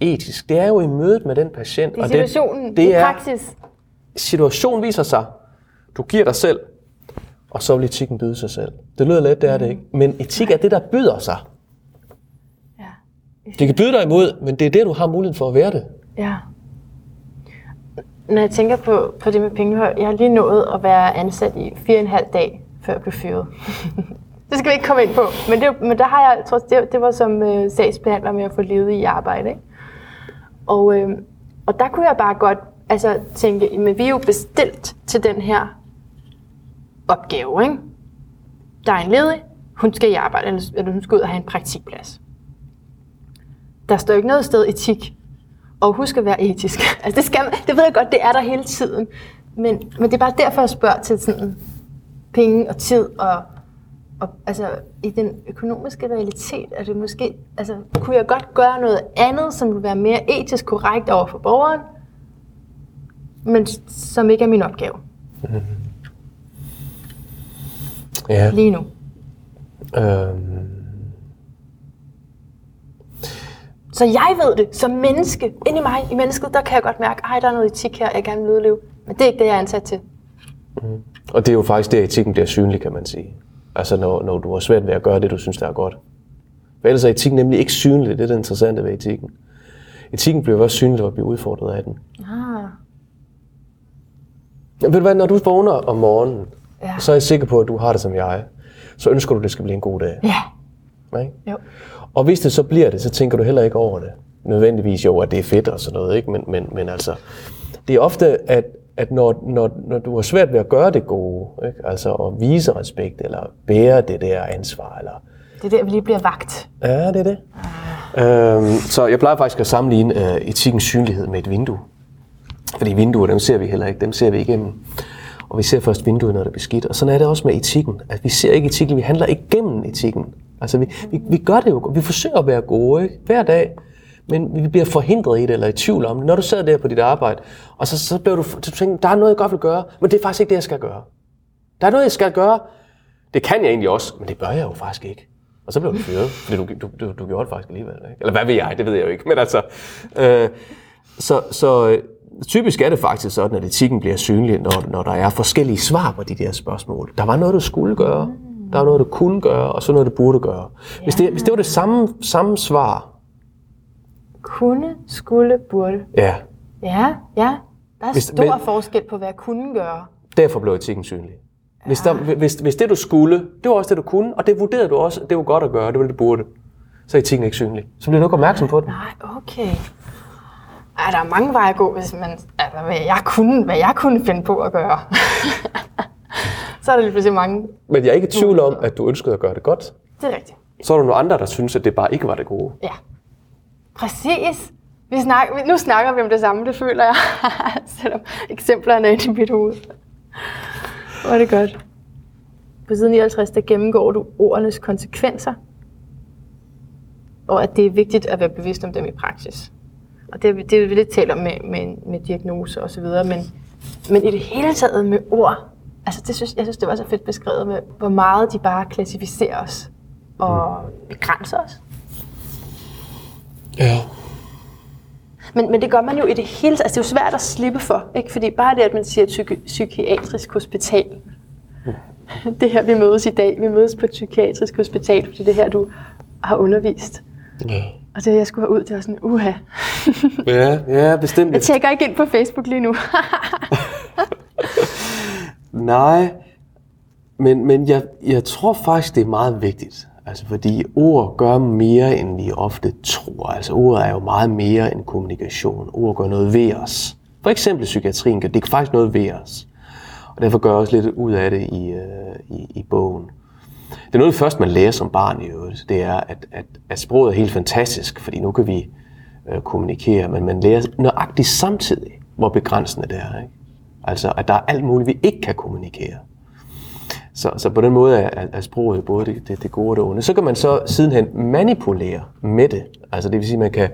etisk, det er jo i mødet med den patient. Det er og situationen, det, det i er, praksis. situation viser sig, du giver dig selv, og så vil etikken byde sig selv. Det lyder let, det er det ikke. Men etik er det, der byder sig. Ja. Det kan byde dig imod, men det er det, du har muligheden for at være det. Ja. Når jeg tænker på, på det med pengehold, jeg har lige nået at være ansat i fire og en halv dag, før jeg blev fyret. det skal vi ikke komme ind på, men, det, men der har jeg, trods tror, det, det var som øh, sagsbehandler med at få levet i arbejde. Ikke? Og, øh, og der kunne jeg bare godt altså, tænke, men vi er jo bestilt til den her opgave, ikke? Der er en ledig, hun skal i arbejde, eller, eller hun skal ud og have en praktikplads. Der står ikke noget sted etik, og husk at være etisk. Altså det, skal man, det ved jeg godt, det er der hele tiden. Men, men det er bare derfor, jeg spørger til sådan penge og tid og, og altså, i den økonomiske realitet, er det måske, altså, kunne jeg godt gøre noget andet, som ville være mere etisk korrekt over for borgeren, men som ikke er min opgave Ja. lige nu. Øhm, Så jeg ved det, som menneske, ind i mig, i mennesket, der kan jeg godt mærke, ej, der er noget etik her, jeg gerne vil udleve. Men det er ikke det, jeg er ansat til. og det er jo faktisk der, etikken bliver synlig, kan man sige. Altså når, når du har svært ved at gøre det, du synes, der er godt. For ellers er etikken nemlig ikke synlig. Det er det interessante ved etikken. Etikken bliver også synlig, når du bliver udfordret af den. Ah, Ja, ved du hvad, når du vågner om morgenen, Ja. så er jeg sikker på, at du har det som jeg. Så ønsker du, at det skal blive en god dag. ja, Ikke? jo. Og hvis det så bliver det, så tænker du heller ikke over det. Nødvendigvis jo, at det er fedt og sådan noget, ikke? Men, men, men altså, det er ofte, at, at når, når, når du har svært ved at gøre det gode, ikke? altså at vise respekt, eller bære det der ansvar, eller Det er der, vi lige bliver vagt. Ja, det er det. Øhm, så jeg plejer faktisk at sammenligne øh, etikkens synlighed med et vindue. Fordi vinduer, dem ser vi heller ikke, dem ser vi igennem. Og vi ser først vinduet, når det er beskidt. Og sådan er det også med etikken. At vi ser ikke etikken, vi handler igennem etikken. Altså vi, vi, vi gør det jo, vi forsøger at være gode, ikke? Hver dag. Men vi bliver forhindret i det, eller i tvivl om det. Når du sidder der på dit arbejde, og så, så bliver du, så tænker, der er noget, jeg godt vil gøre, men det er faktisk ikke det, jeg skal gøre. Der er noget, jeg skal gøre. Det kan jeg egentlig også, men det bør jeg jo faktisk ikke. Og så blev du fyret, fordi du, du, du, du gjorde det faktisk alligevel. Ikke? Eller hvad ved jeg, det ved jeg jo ikke. Men altså, øh, så, så øh, typisk er det faktisk sådan, at etikken bliver synlig, når, når der er forskellige svar på de der spørgsmål. Der var noget, du skulle gøre, der var noget, du kunne gøre, og så noget, du burde gøre. Hvis det, hvis det var det samme, samme svar, Kunne, skulle, burde. ja, Ja, ja. Der er Hvis- stor men- forskel på, hvad jeg kunne gøre. derfor blev etikken synlig. Hvis, der, hvis, hvis det, du skulle, det var også det, du kunne, og det vurderede du også, det var godt at gøre, det var det, du burde, så er etikken ikke synlig. Så bliver du ikke opmærksom på den. Nej, okay. Ej, der er mange veje at gå, hvis man, altså, hvad jeg kunne, hvad jeg kunne finde på at gøre. så er der lige pludselig mange. Men jeg er ikke i tvivl om, at du ønskede at gøre det godt. Det er rigtigt. Så er der nogle andre, der synes, at det bare ikke var det gode. Ja. Præcis. Vi snakker, nu snakker vi om det samme, det føler jeg. Selvom eksemplerne er inde i mit hoved. Hvor er det godt. På siden 59, der gennemgår du ordenes konsekvenser. Og at det er vigtigt at være bevidst om dem i praksis. Og det, det er vi lidt talt om med, med, med diagnose og så videre, men, men i det hele taget med ord, altså det synes, jeg synes, det var så fedt beskrevet med, hvor meget de bare klassificerer os og begrænser os. Ja. Men, men det gør man jo i det hele taget. Altså, det er jo svært at slippe for, ikke? Fordi bare det, at man siger psyki- psykiatrisk hospital. Det her, vi mødes i dag. Vi mødes på et psykiatrisk hospital, fordi det er her, du har undervist. Ja, Og det, jeg skulle have ud, det var sådan, uha. ja, ja bestemt. Jeg tjekker ikke ind på Facebook lige nu. Nej, men, men jeg, jeg tror faktisk, det er meget vigtigt. Altså fordi ord gør mere, end vi ofte tror. Altså ord er jo meget mere end kommunikation. Ord gør noget ved os. For eksempel psykiatrien gør det er faktisk noget ved os. Og derfor gør jeg også lidt ud af det i, øh, i, i bogen. Det er noget, først man lærer som barn i øvrigt. Det er, at, at, at sproget er helt fantastisk, fordi nu kan vi øh, kommunikere, men man lærer nøjagtigt samtidig, hvor begrænsende det er. Ikke? Altså, at der er alt muligt, vi ikke kan kommunikere. Så, så på den måde er, er, sproget både det, det, det gode og det onde. Så kan man så sidenhen manipulere med det. Altså det vil sige, at man kan,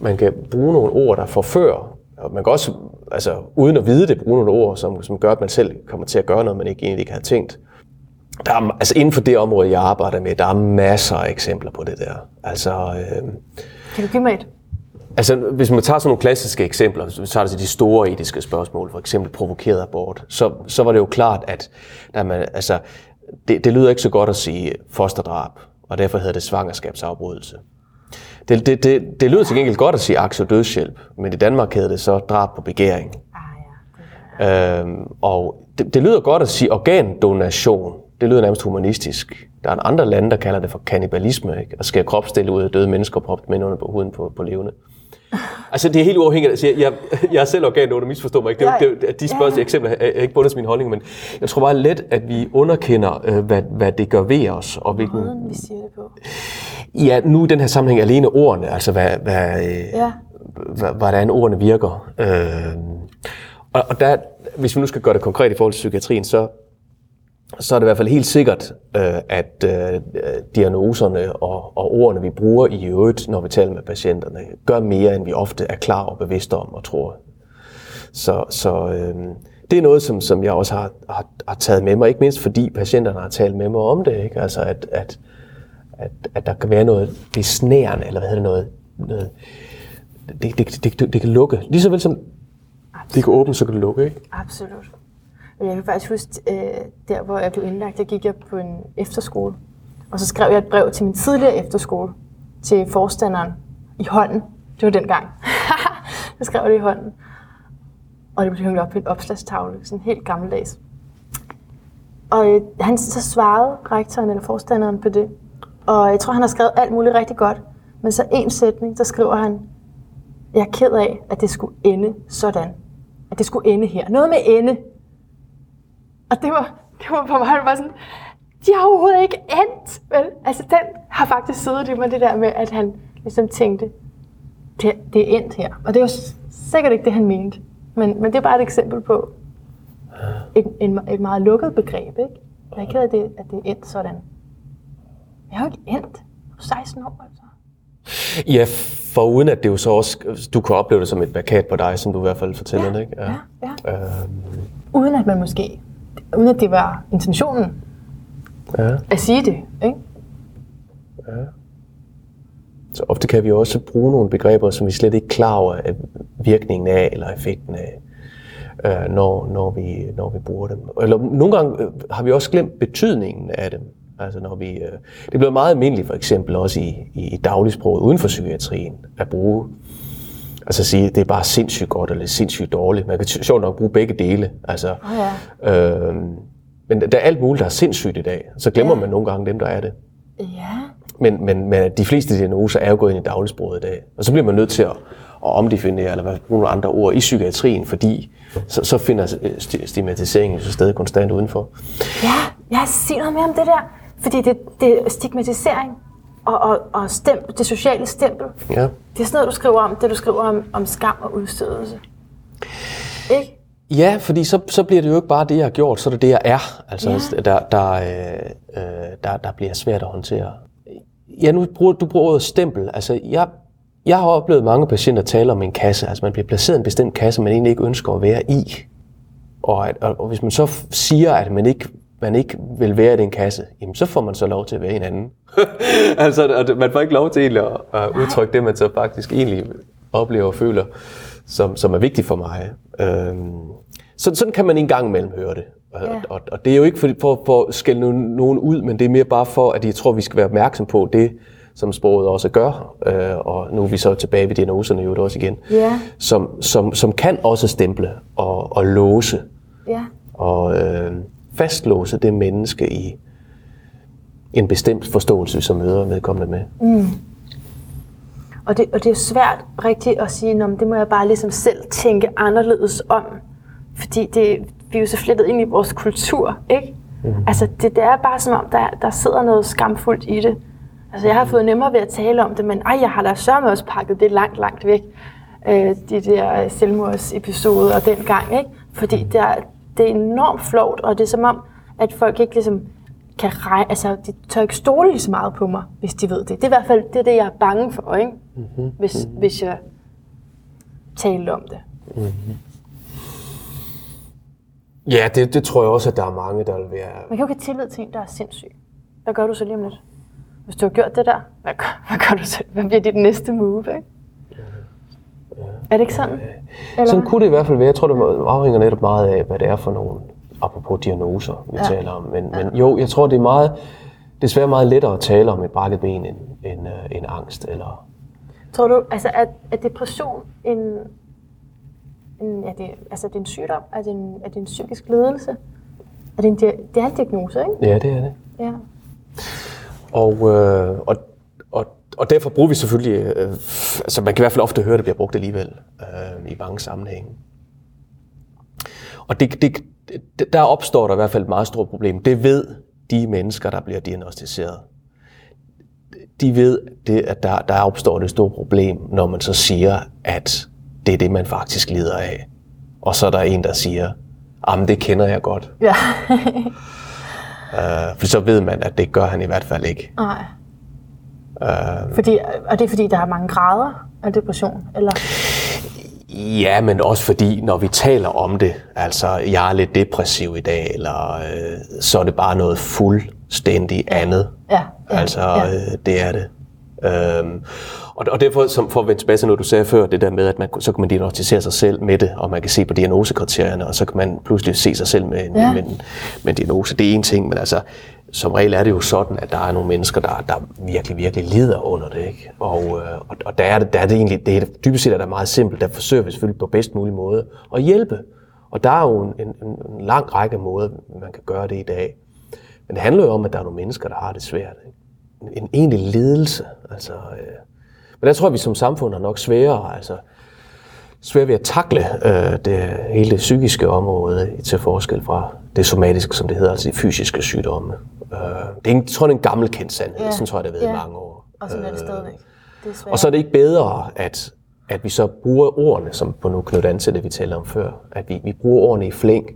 man kan bruge nogle ord, der forfører. Og man kan også, altså, uden at vide det, bruge nogle ord, som, som gør, at man selv kommer til at gøre noget, man ikke egentlig ikke havde tænkt. Der er, altså inden for det område, jeg arbejder med, der er masser af eksempler på det der. Altså, øh, kan du give mig et? Altså, hvis man tager sådan nogle klassiske eksempler, hvis vi tager det til de store etiske spørgsmål, for eksempel provokeret abort, så, så var det jo klart, at der man, altså, det, det lyder ikke så godt at sige fosterdrab, og derfor hedder det svangerskabsafbrydelse. Det, det, det, det lyder til gengæld godt at sige aktie dødshjælp, men i Danmark hedder det så drab på begæring. Ah, Øhm, og det, det lyder godt at sige organdonation. Det lyder nærmest humanistisk. Der er andre lande, der kalder det for kannibalisme, ikke? at skære kropsdele ud af døde mennesker og proppe dem ind under på huden på, på levende. Altså, det er helt uafhængigt. Altså, jeg, jeg, jeg er selv organdonor, misforstå mig ikke. Det, Ja, det, de spørgsmål, ja. eksempler er ikke bundet til min holdning, men jeg tror bare let, at vi underkender, øh, hvad, hvad det gør ved os, og hvilken... Måden, vi siger det på. Ja, nu i den her sammenhæng alene ordene, altså hvad, hvad, øh, Ja. h- hvordan ordene virker. Øh, og, og der, hvis vi nu skal gøre det konkret i forhold til psykiatrien, så, så er det i hvert fald helt sikkert, øh, at øh, diagnoserne og, og ordene, vi bruger i øvrigt, når vi taler med patienterne, gør mere, end vi ofte er klar og bevidste om og tror. Så, så øh, det er noget, som, som jeg også har, har, har taget med mig, ikke mindst fordi patienterne har talt med mig om det. Ikke? Altså at, at, at, at der kan være noget besnærende, eller hvad hedder det, noget, noget det, det, det, det, det kan lukke. Lige så vel som det kan åbne, så kan det lukke, ikke? Absolut. Og jeg kan faktisk huske, øh, der hvor jeg blev indlagt, der gik jeg på en efterskole. Og så skrev jeg et brev til min tidligere efterskole, til forstanderen i hånden. Det var dengang. jeg skrev det i hånden. Og det blev hængt op på en opslagstavle, sådan helt gammeldags. Og øh, han så svarede rektoren eller forstanderen på det. Og jeg tror, han har skrevet alt muligt rigtig godt. Men så en sætning, så skriver han, jeg er ked af, at det skulle ende sådan. At det skulle ende her. Noget med ende. Og det var, det var for mig det var sådan, de har overhovedet ikke endt. Vel? Altså den har faktisk siddet i mig, det der med, at han ligesom tænkte, det, det er endt her. Og det var sikkert ikke det, han mente. Men, men det er bare et eksempel på et, en, et meget lukket begreb. Ikke? Jeg er ked af, det, at det er endt sådan. Jeg har jo ikke endt. Jeg er 16 år, altså. Ja, for uden at det jo så også, du kan opleve det som et plakat på dig, som du i hvert fald fortæller, Ja, ikke? ja, ja. Øhm, Uden at man måske, uden at det var intentionen ja. at sige det. Ikke? Så ofte kan vi også bruge nogle begreber, som vi slet ikke er klar over at virkningen af, eller effekten af, øh, når, når, vi, når vi bruger dem. Eller nogle gange øh, har vi også glemt betydningen af dem. Altså når vi, øh, det er blevet meget almindeligt for eksempel også i, i, i dagligsproget uden for psykiatrien at bruge, altså sige, det er bare sindssygt godt eller sindssygt dårligt. Man kan sjovt nok bruge begge dele. Altså, Oh, ja. øh, men der er alt muligt, der er sindssygt i dag. Så glemmer Ja. man nogle gange dem, der er det. Ja. Men, men, men de fleste diagnoser er jo gået ind i dagligsproget i dag. Og så bliver man nødt til at, at omdefinere, eller hvad, nogle andre ord i psykiatrien, fordi så, så finder sti- stigmatiseringen så stadig konstant udenfor. Ja, ja, sig noget mere om det der. Fordi det, det er stigmatisering og, og, og stempel, det sociale stempel. Ja. Det er sådan noget, du skriver om, det du skriver om, om skam og udstødelse. Ikke? Ja, fordi så, så bliver det jo ikke bare det, jeg har gjort, så er det det, jeg er. Altså, Ja. der, der, øh, øh, der, der bliver svært at håndtere. Ja, nu bruger du bruger ordet stempel. Altså, jeg, jeg har oplevet mange patienter tale om en kasse. Altså, man bliver placeret i en bestemt kasse, man egentlig ikke ønsker at være i. Og, at, og, og hvis man så siger, at man ikke, man ikke vil være i den kasse, jamen, så får man så lov til at være en anden. altså, man får ikke lov til egentlig at, at udtrykke det, man så faktisk egentlig oplever og føler, som, som er vigtigt for mig. Øhm, så, sådan kan man en gang imellem høre det. Og, Ja. og, og det er jo ikke for, for, for at skælde nogen, nogen ud, men det er mere bare for, at jeg tror, vi skal være opmærksom på det, som sproget også gør. Øh, og nu er vi så tilbage ved diagnoserne jo også igen. Ja. Som, som, som kan også stemple og, og låse Ja. og øh, fastlåse det menneske i en bestemt forståelse, som møder vedkommende med. Og det, og det er svært rigtigt at sige, "Nå, men det må jeg bare ligesom selv tænke anderledes om. Fordi det, vi er jo så flettet ind i vores kultur, ikke? Mm. Altså, det, det er bare som om, der, der sidder noget skamfuldt i det. Altså, jeg har fået nemmere ved at tale om det, men ej, jeg har da sørme også pakket det langt, langt væk. Øh, de der selvmordsepisoder og den gang, ikke? Fordi det er, det er enormt flovt, og det er som om, at folk ikke ligesom kan regne, altså de tør ikke stole lige så meget på mig, hvis de ved det. Det er i hvert fald det, er det jeg er bange for, ikke? Mm-hmm. Hvis, hvis jeg taler om det. Ja, det, det tror jeg også, at der er mange, der vil være... Man kan jo ikke have tillid til en, der er sindssyg. Hvad gør du så lige om lidt? Hvis du har gjort det der, hvad gør, hvad gør du så? Hvad bliver dit næste move, ikke? Er det ikke sådan? Eller Sådan kunne det i hvert fald være. Jeg tror, det afhænger netop meget af, hvad det er for nogle, apropos diagnoser, vi ja. taler om. Men, ja. men jo, jeg tror, det er meget, desværre meget lettere at tale om et brækket ben end, end, øh, end angst. Eller, Tror du, altså er, er depression en, en er det, altså er det en sygdom? Er det en, er det en psykisk lidelse? Er det, en, det er en diagnose, ikke? ja, det er det. Ja. Og, øh, og, og, og derfor bruger vi selvfølgelig, øh, altså man kan i hvert fald ofte høre, at det bliver brugt alligevel øh, i mange sammenhænge. Og det, det, der opstår der i hvert fald et meget stort problem. Det ved de mennesker, der bliver diagnostiseret. De ved, det, at der, der opstår et stort problem, når man så siger, at det er det, man faktisk lider af. Og så er der en, der siger, jamen det kender jeg godt. Ja. Uh, for så ved man, at det gør han i hvert fald ikke. Nej. Uh, fordi, og det er fordi, der er mange grader af depression? Eller? Ja, men også fordi, når vi taler om det, altså jeg er lidt depressiv i dag, eller øh, så er det bare noget fuldstændig andet. Ja, ja, altså, ja. Øh, det er det. Øhm, og, og derfor, som, for at vende tilbage til noget, du sagde før, det der med, at man, så kan man diagnostisere sig selv med det, og man kan se på diagnosekriterierne, og så kan man pludselig se sig selv med en, Ja. med, en, med en diagnose. Det er en ting, men altså, som regel er det jo sådan, at der er nogle mennesker, der, der virkelig, virkelig lider under det. Ikke? Og, øh, og, og der, er det, der er det egentlig, det er, dybest set er det meget simpelt, der forsøger vi selvfølgelig på bedst mulig måde at hjælpe. Og der er jo en, en, en lang række måder, man kan gøre det i dag. Men det handler jo om, at der er nogle mennesker, der har det svært. Ikke? En, en egentlig ledelse. Altså, øh, men der tror jeg, vi som samfund er nok sværere. Altså, svært ved at takle øh, det, hele det psykiske område til forskel fra det somatiske, som det hedder, altså de fysiske sygdomme. Øh, det er en, jeg tror, det er en gammel kendt sandhed. Ja. Sådan tror jeg, det har været Ja. i mange år. Og sådan er det stadigvæk. Det er. Og så er det ikke bedre, at, at vi så bruger ordene, som på nu knytter an til det, vi talte om før, at vi, vi bruger ordene i flæng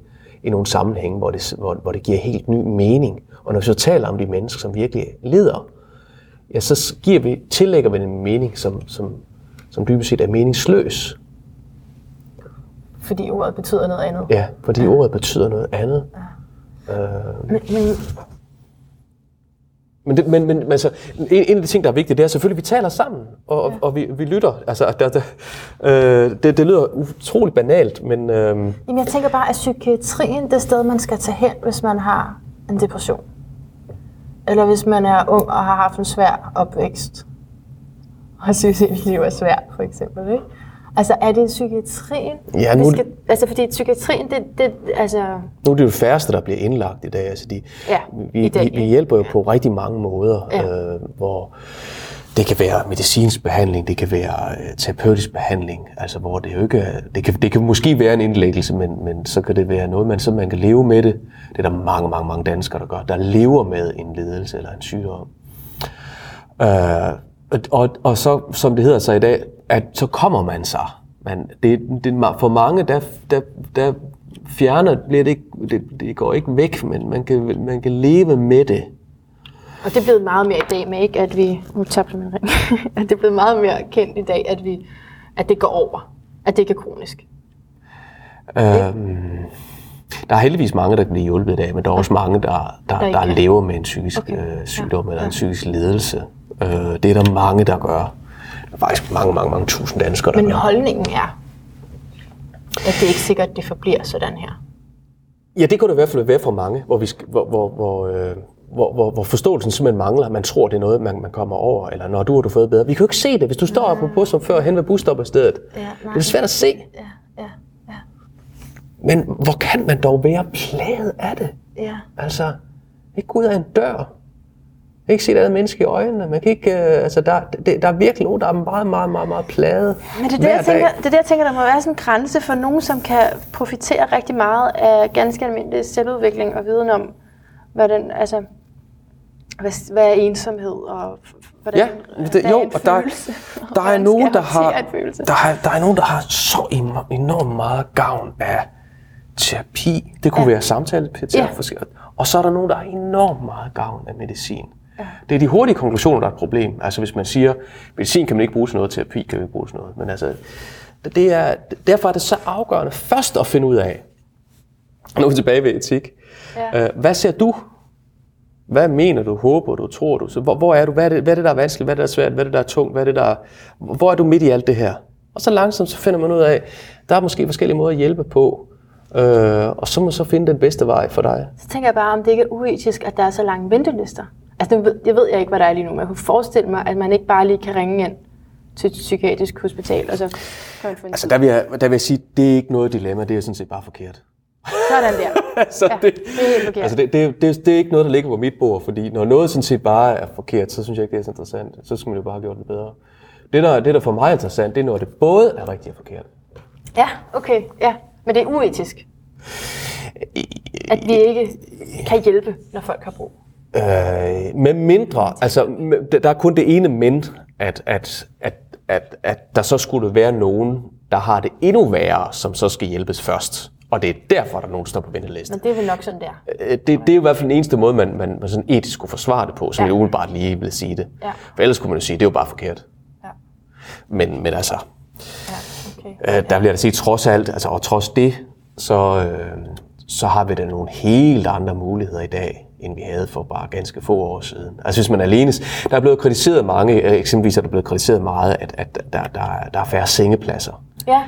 i nogle sammenhænge, hvor det, hvor, hvor det giver helt ny mening. Og når vi så taler om de mennesker, som virkelig lider, ja, så giver vi, tillægger vi en mening, som, som, som dybest set er meningsløs. Fordi ordet betyder noget andet. Ja, fordi ja. ordet betyder noget andet. Men, men Men, det, men, men, altså, en, en af de ting, der er vigtigt, det er selvfølgelig, at vi taler sammen, og, og, og vi, vi lytter. Altså, der, der, øh, det, det lyder utroligt banalt, men øh, Jamen, jeg tænker bare, at psykiatrien det sted, man skal tage hen, hvis man har en depression. Eller hvis man er ung og har haft en svær opvækst. Og synes, at ens liv er svært, for eksempel. Ikke? Altså, er det psykiatrien? Ja, nu- skal, altså, fordi psykiatrien, det, det, altså... nu er det jo færreste, der bliver indlagt i dag. Altså, de, Ja, vi, dag, vi, vi hjælper jo på rigtig mange måder, Ja. øh, hvor det kan være medicinsk behandling, det kan være øh, terapeutisk behandling, altså hvor det jo ikke er, det kan, det kan måske være en indlæggelse, men, men så kan det være noget, man, så man kan leve med det. Det er der mange, mange, mange danskere, der gør, der lever med en lidelse eller en sygdom. Øh, og, og, og så, som det hedder så i dag, at så kommer man sig. Men det, det, for mange, der, der, der fjerner, bliver det, ikke, det, det går ikke væk, men man kan, man kan leve med det. Og det er blevet meget mere i dag med, ikke, at vi... Nu tabte min ring. at det er blevet meget mere kendt i dag, at, vi, at det går over. At det ikke er kronisk. Øhm, der er heldigvis mange, der kan blive hjulpet i dag, men der er også mange, der, der, Der der er. lever med en psykisk Okay. øh, sygdom eller en psykisk lidelse. Øh, det er der mange, der gør. Er faktisk mange, mange, mange tusind danskere, der Men gør. holdningen er, at det er ikke sikkert, at det forbliver sådan her. Ja, det kunne det i hvert fald være for mange, hvor, vi hvor, hvor, hvor, øh, hvor, hvor, hvor forståelsen simpelthen mangler. Man tror, det er noget, man, man kommer over, eller når du har du fået bedre. Vi kan jo ikke se det, hvis du står oppe på som før hen ved busstoppestedet. Ja, nej. det er svært at se. Ja, ja, ja, Men hvor kan man dog være plaget af det? ja. Altså, ikke ud af en dør. Ikke se et andet menneske i øjnene. Man kan ikke, øh, altså, der, det, der er virkelig nogen, der er meget, meget, meget, meget plaget Men det er, det, jeg tænker, dag. det er det, jeg tænker, der må være sådan en grænse for nogen, som kan profitere rigtig meget af ganske almindelig selvudvikling og viden om, hvad, den, altså, hvad, hvad er ensomhed og hvordan Ja, hvad det, er jo, og der, følelse, der er nogen, der har, der, er, der er nogen, der har så enormt meget gavn af terapi. Det kunne Ja. være samtaleterapi. Ja. Ja. Og så er der nogen, der har enormt meget gavn af medicin. Ja. Det er de hurtige konklusioner, der er et problem. Altså hvis man siger, medicin kan man ikke bruge til noget, terapi kan man ikke bruge til noget. Men altså, det er, derfor er det så afgørende først at finde ud af, nu er vi tilbage ved etik. Ja. Øh, hvad ser du? Hvad mener du, håber du, tror du? Så hvor, hvor er du? Hvad er, det, hvad er det, der er vanskeligt? Hvad er det, der er svært? Hvad er det, der er tungt? Hvad er det, der er, hvor er du midt i alt det her? Og så langsomt så finder man ud af, der er måske forskellige måder at hjælpe på. Øh, og så må man så finde den bedste vej for dig. Så tænker jeg bare, om det ikke er uetisk, at der er så lange ventelister. Altså, det ved, jeg ved jeg ikke, hvad der er lige nu, men jeg kunne forestille mig, at man ikke bare lige kan ringe ind til et psykiatrisk hospital, og så kan man få en Altså der vil, jeg, der vil jeg sige, det er ikke noget dilemma, det er sådan set bare forkert. Sådan der. altså, Ja, det, det er helt forkert. altså det, det, det, det er ikke noget, der ligger på mit bord, fordi når noget sådan set bare er forkert, så synes jeg ikke, det er så interessant. Så skal man jo bare have gjort det bedre. Det, der, det, der for mig er interessant, det er, når det både er rigtigt og forkert. Ja, okay. Ja. Men det er uetisk. At vi ikke kan hjælpe, når folk har brug. Øh, med mindre, altså der er kun det ene men, at, at, at, at, at der så skulle være nogen, der har det endnu værre, som så skal hjælpes først. Og det er derfor, der er nogen, der står på venteliste. Men det er vel nok sådan der. Øh, Det, det er jo i hvert fald den eneste måde, man, man, man sådan etisk skulle forsvare det på, som Ja. jeg umiddelbart lige vil sige det. Ja. For ellers kunne man jo sige, det er jo bare forkert. Ja. Men, men altså, Ja, okay. øh, der jeg da sige, trods alt, altså, og trods det, så, øh, så har vi da nogle helt andre muligheder i dag, end vi havde for bare ganske få år siden. Altså hvis man alene, der er blevet kritiseret mange, øh, eksempelvis er der blevet kritiseret meget, at, at der, der, er- der er færre sengepladser. Ja,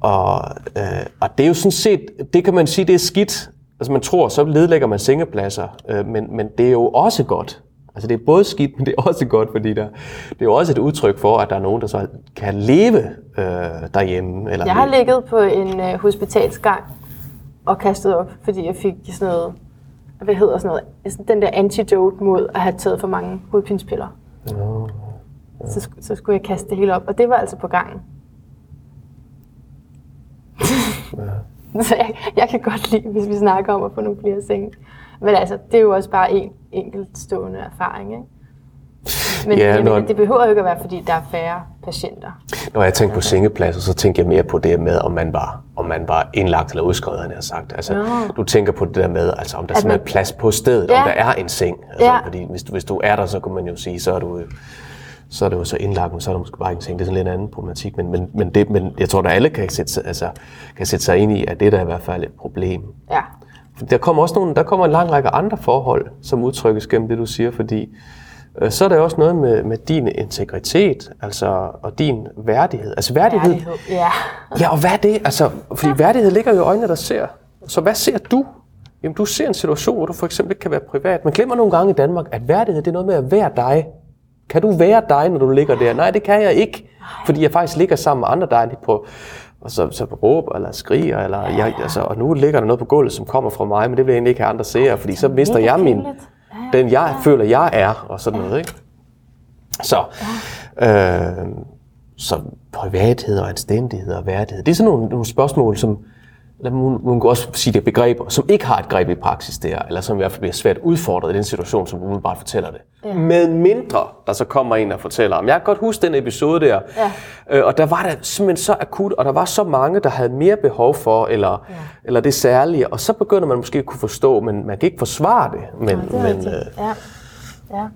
Og, øh, og det er jo sådan set, det kan man sige, det er skidt. Altså man tror, så nedlægger man sengepladser, øh, men, men det er jo også godt. Altså det er både skidt, men det er også godt, fordi der, det er jo også et udtryk for, at der er nogen, der så kan leve øh, derhjemme. Eller jeg har ligget på en øh, hospitalsgang og kastet op, fordi jeg fik sådan noget, hvad hedder sådan noget, sådan den der antidote mod at have taget for mange hovedpinspiller. Så, sk- så skulle jeg kaste det hele op, og det var altså på gangen. så jeg, jeg kan godt lide, hvis vi snakker om at få nogle flere senge. Men altså, det er jo også bare en enkeltstående erfaring, ikke? Men, Ja, ja, når- men det behøver jo ikke at være, fordi der er færre patienter. Når jeg tænker på sengepladser, så tænker jeg mere på det med, om man var, om man var indlagt eller udskrevet, han har sagt. Altså, Nå. du tænker på det der med, altså, om der simpelthen man- er plads på stedet, Ja. om der er en seng. Altså, Ja. Fordi hvis du, hvis du er der, så kan man jo sige, så er du, så er det jo så indlagt, men så er der måske bare ikke en seng. Det er sådan lidt en anden problematik. Men, men, men, det, men jeg tror, at alle kan sætte, sig- altså, kan sætte sig ind i, at det der er i hvert fald et problem. Ja, Der kommer også nogle, der kommer en lang række andre forhold, som udtrykkes gennem det, du siger, fordi så er der også noget med, med din integritet, altså, og din værdighed. Altså værdighed, værdighed. Ja. Ja, og hvad er det? Altså, fordi værdighed ligger jo i øjnene, der ser. Så hvad ser du? Jamen, du ser en situation, hvor du for eksempel ikke kan være privat. Man glemmer nogle gange i Danmark, at værdighed det er noget med at være dig. Kan du være dig, når du ligger der? Nej, det kan jeg ikke. Fordi jeg faktisk ligger sammen med andre dig på, og så, så råber eller skriger, eller jeg, altså, og nu ligger der noget på gulvet, som kommer fra mig, men det vil jeg egentlig ikke have andre se, fordi så mister jeg min, pinligt. Den jeg føler, jeg er, og sådan noget, ikke? Så, øh, så privathed og anstændighed og værdighed, det er sådan nogle, nogle spørgsmål, som, eller man, man kan også sige det er begreber, som ikke har et greb i praksis der, eller som i hvert fald bliver svært udfordret i den situation, som umiddelbart fortæller det. Ja. Med mindre, der så kommer en og fortæller om, jeg kan godt huske den episode der, Ja. øh, og der var det simpelthen så akut, og der var så mange, der havde mere behov for, eller, ja. eller det særlige, og så begynder man måske at kunne forstå, men man kan ikke forsvare det. Men, det er men, øh, Ja. ja.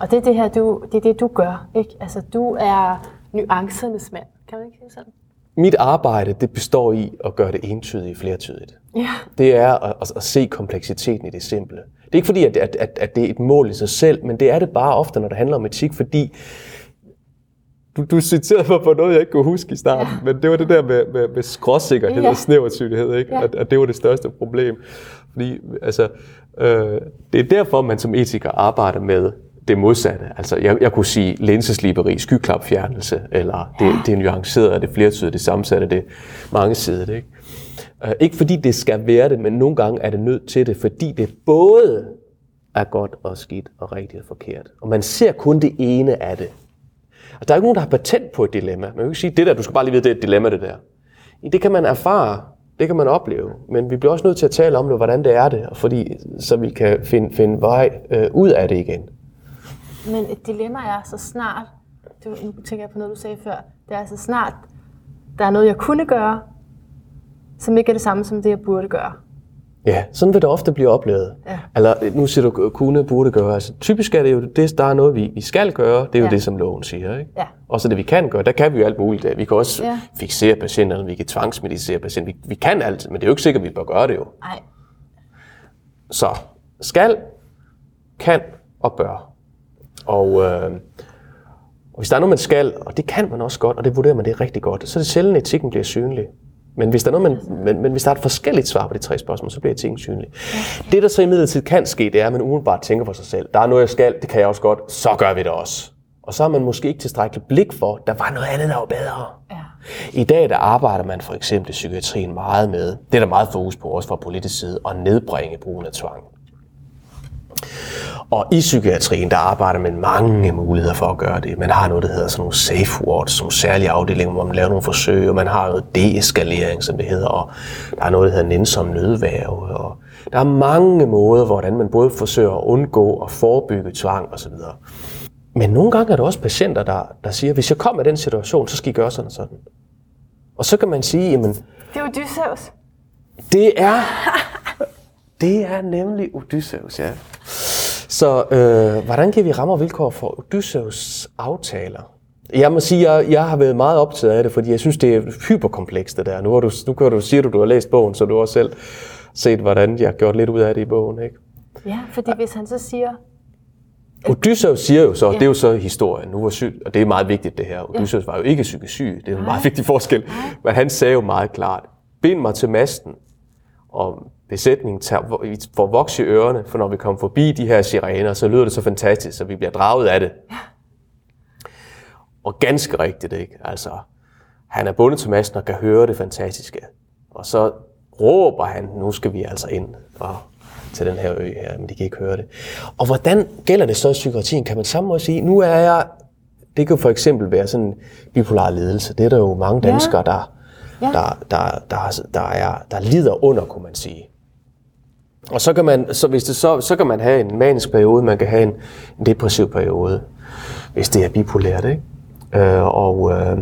Og det er det her, du, det er det, du gør, ikke? Altså, du er nuancernes mand. Kan man ikke sige sådan? Mit arbejde, det består i at gøre det entydigt flertydigt. Ja. Det er at, at, at se kompleksiteten i det simple. Det er ikke fordi, at, at, at, at det er et mål i sig selv, men det er det bare ofte, når det handler om etik, fordi du, du citerede mig på noget, jeg ikke kunne huske i starten, ja. men det var det der med, med, med skråsikkerhed Ja. og snævertyndighed, ikke? Ja. At, at det var det største problem. Fordi altså, øh, det er derfor, man som etiker arbejder med det modsatte. Altså, jeg, jeg kunne sige linsesliberi, skyklapfjernelse, eller det, det er nuanceret, det er flertydigt, det er sammensat, det er mangesidet, ikke? Uh, ikke fordi det skal være det, men nogle gange er det nødt til det, fordi det både er godt og skidt og rigtigt og forkert. Og man ser kun det ene af det. Og der er ikke nogen, der har patent på et dilemma. Man kan ikke sige, det der, du skal bare lige vide, det er et dilemma, det der. Det kan man erfare, det kan man opleve, men vi bliver også nødt til at tale om det, hvordan det er det, fordi, så vi kan finde, finde vej øh, ud af det igen. Men et dilemma er så snart, det var, nu tænker jeg på noget, du sagde før, det er så snart, der er noget, jeg kunne gøre, som ikke er det samme som det, jeg burde gøre. Ja, sådan vil det ofte blive oplevet. Ja. Eller nu siger du, kunne, burde gøre. Altså, typisk er det jo, det, der er noget, vi, vi skal gøre. Det er jo Ja. det, som loven siger. Ikke? Ja. Og så det, vi kan gøre, der kan vi jo alt muligt. Vi kan også Ja. ja. fixere patienterne, vi kan tvangsmedicere patienter. Vi, vi kan alt, men det er jo ikke sikkert, at vi bør gøre det jo. Nej. Så skal, kan og bør. Og, øh, og hvis der er noget, man skal, og det kan man også godt, og det vurderer man det rigtig godt, så er det sjældent, at etikken bliver synlig. Men hvis, der er noget, man, men, men hvis der er et forskelligt svar på de tre spørgsmål, så bliver etikken synlig. Okay. Det, der så imidlertid kan ske, det er, at man umiddelbart tænker for sig selv. Der er noget, jeg skal, det kan jeg også godt, så gør vi det også. Og så har man måske ikke tilstrækkeligt blik for, der var noget andet, der var bedre. Ja. I dag der arbejder man for eksempel i psykiatrien meget med, det er der meget fokus på også fra politisk side, at nedbringe brugen af tvang. Og i psykiatrien, der arbejder man mange muligheder for at gøre det. Man har noget, der hedder sådan nogle safe words, som særlige afdelinger, hvor man laver nogle forsøg, og man har noget deeskalering, som det hedder, og der er noget, der hedder nænsom nødværve, og der er mange måder, hvordan man både forsøger at undgå og forebygge tvang osv. Men nogle gange er der også patienter, der, der siger, hvis jeg kommer i den situation, så skal I gøre sådan og sådan. Og så kan man sige, jamen... Det er Odysseus. Det er, det er nemlig Odysseus, ja. Så øh, hvordan kan vi ramme vilkår for Odysseus aftaler? Jeg må sige, at jeg, jeg har været meget optaget af det, fordi jeg synes, det er hyperkomplekst det der. Nu, har du, nu kan du, siger du, du har læst bogen, så du har selv set, hvordan jeg har gjort lidt ud af det i bogen. Ikke? Ja, fordi hvis han så siger, Odysseus siger jo så, ja. det er jo så historien, nu var syg, og det er meget vigtigt det her. Odysseus var jo ikke psykisk syg, det er en meget vigtig forskel. Men han sagde jo meget klart, bind mig til masten, og besætningen får vokse i ørerne, for når vi kommer forbi de her sirener, så lyder det så fantastisk, så vi bliver draget af det. Ja. Og ganske rigtigt, ikke? Altså, han er bundet til masten og kan høre det fantastiske. Og så råber han, nu skal vi altså ind og til den her ø her, men de kan ikke høre det. Og hvordan gælder det så i psykiatrien? Kan man samme måde sige, nu er jeg, det kan for eksempel være sådan en bipolar ledelse. Det er der jo mange danskere, ja. der, ja. der, der, der, der, er, der lider under, kunne man sige. Og så kan man, så hvis det så, så kan man have en manisk periode, man kan have en, en depressiv periode, hvis det er bipolært, ikke? Øh, og, øh,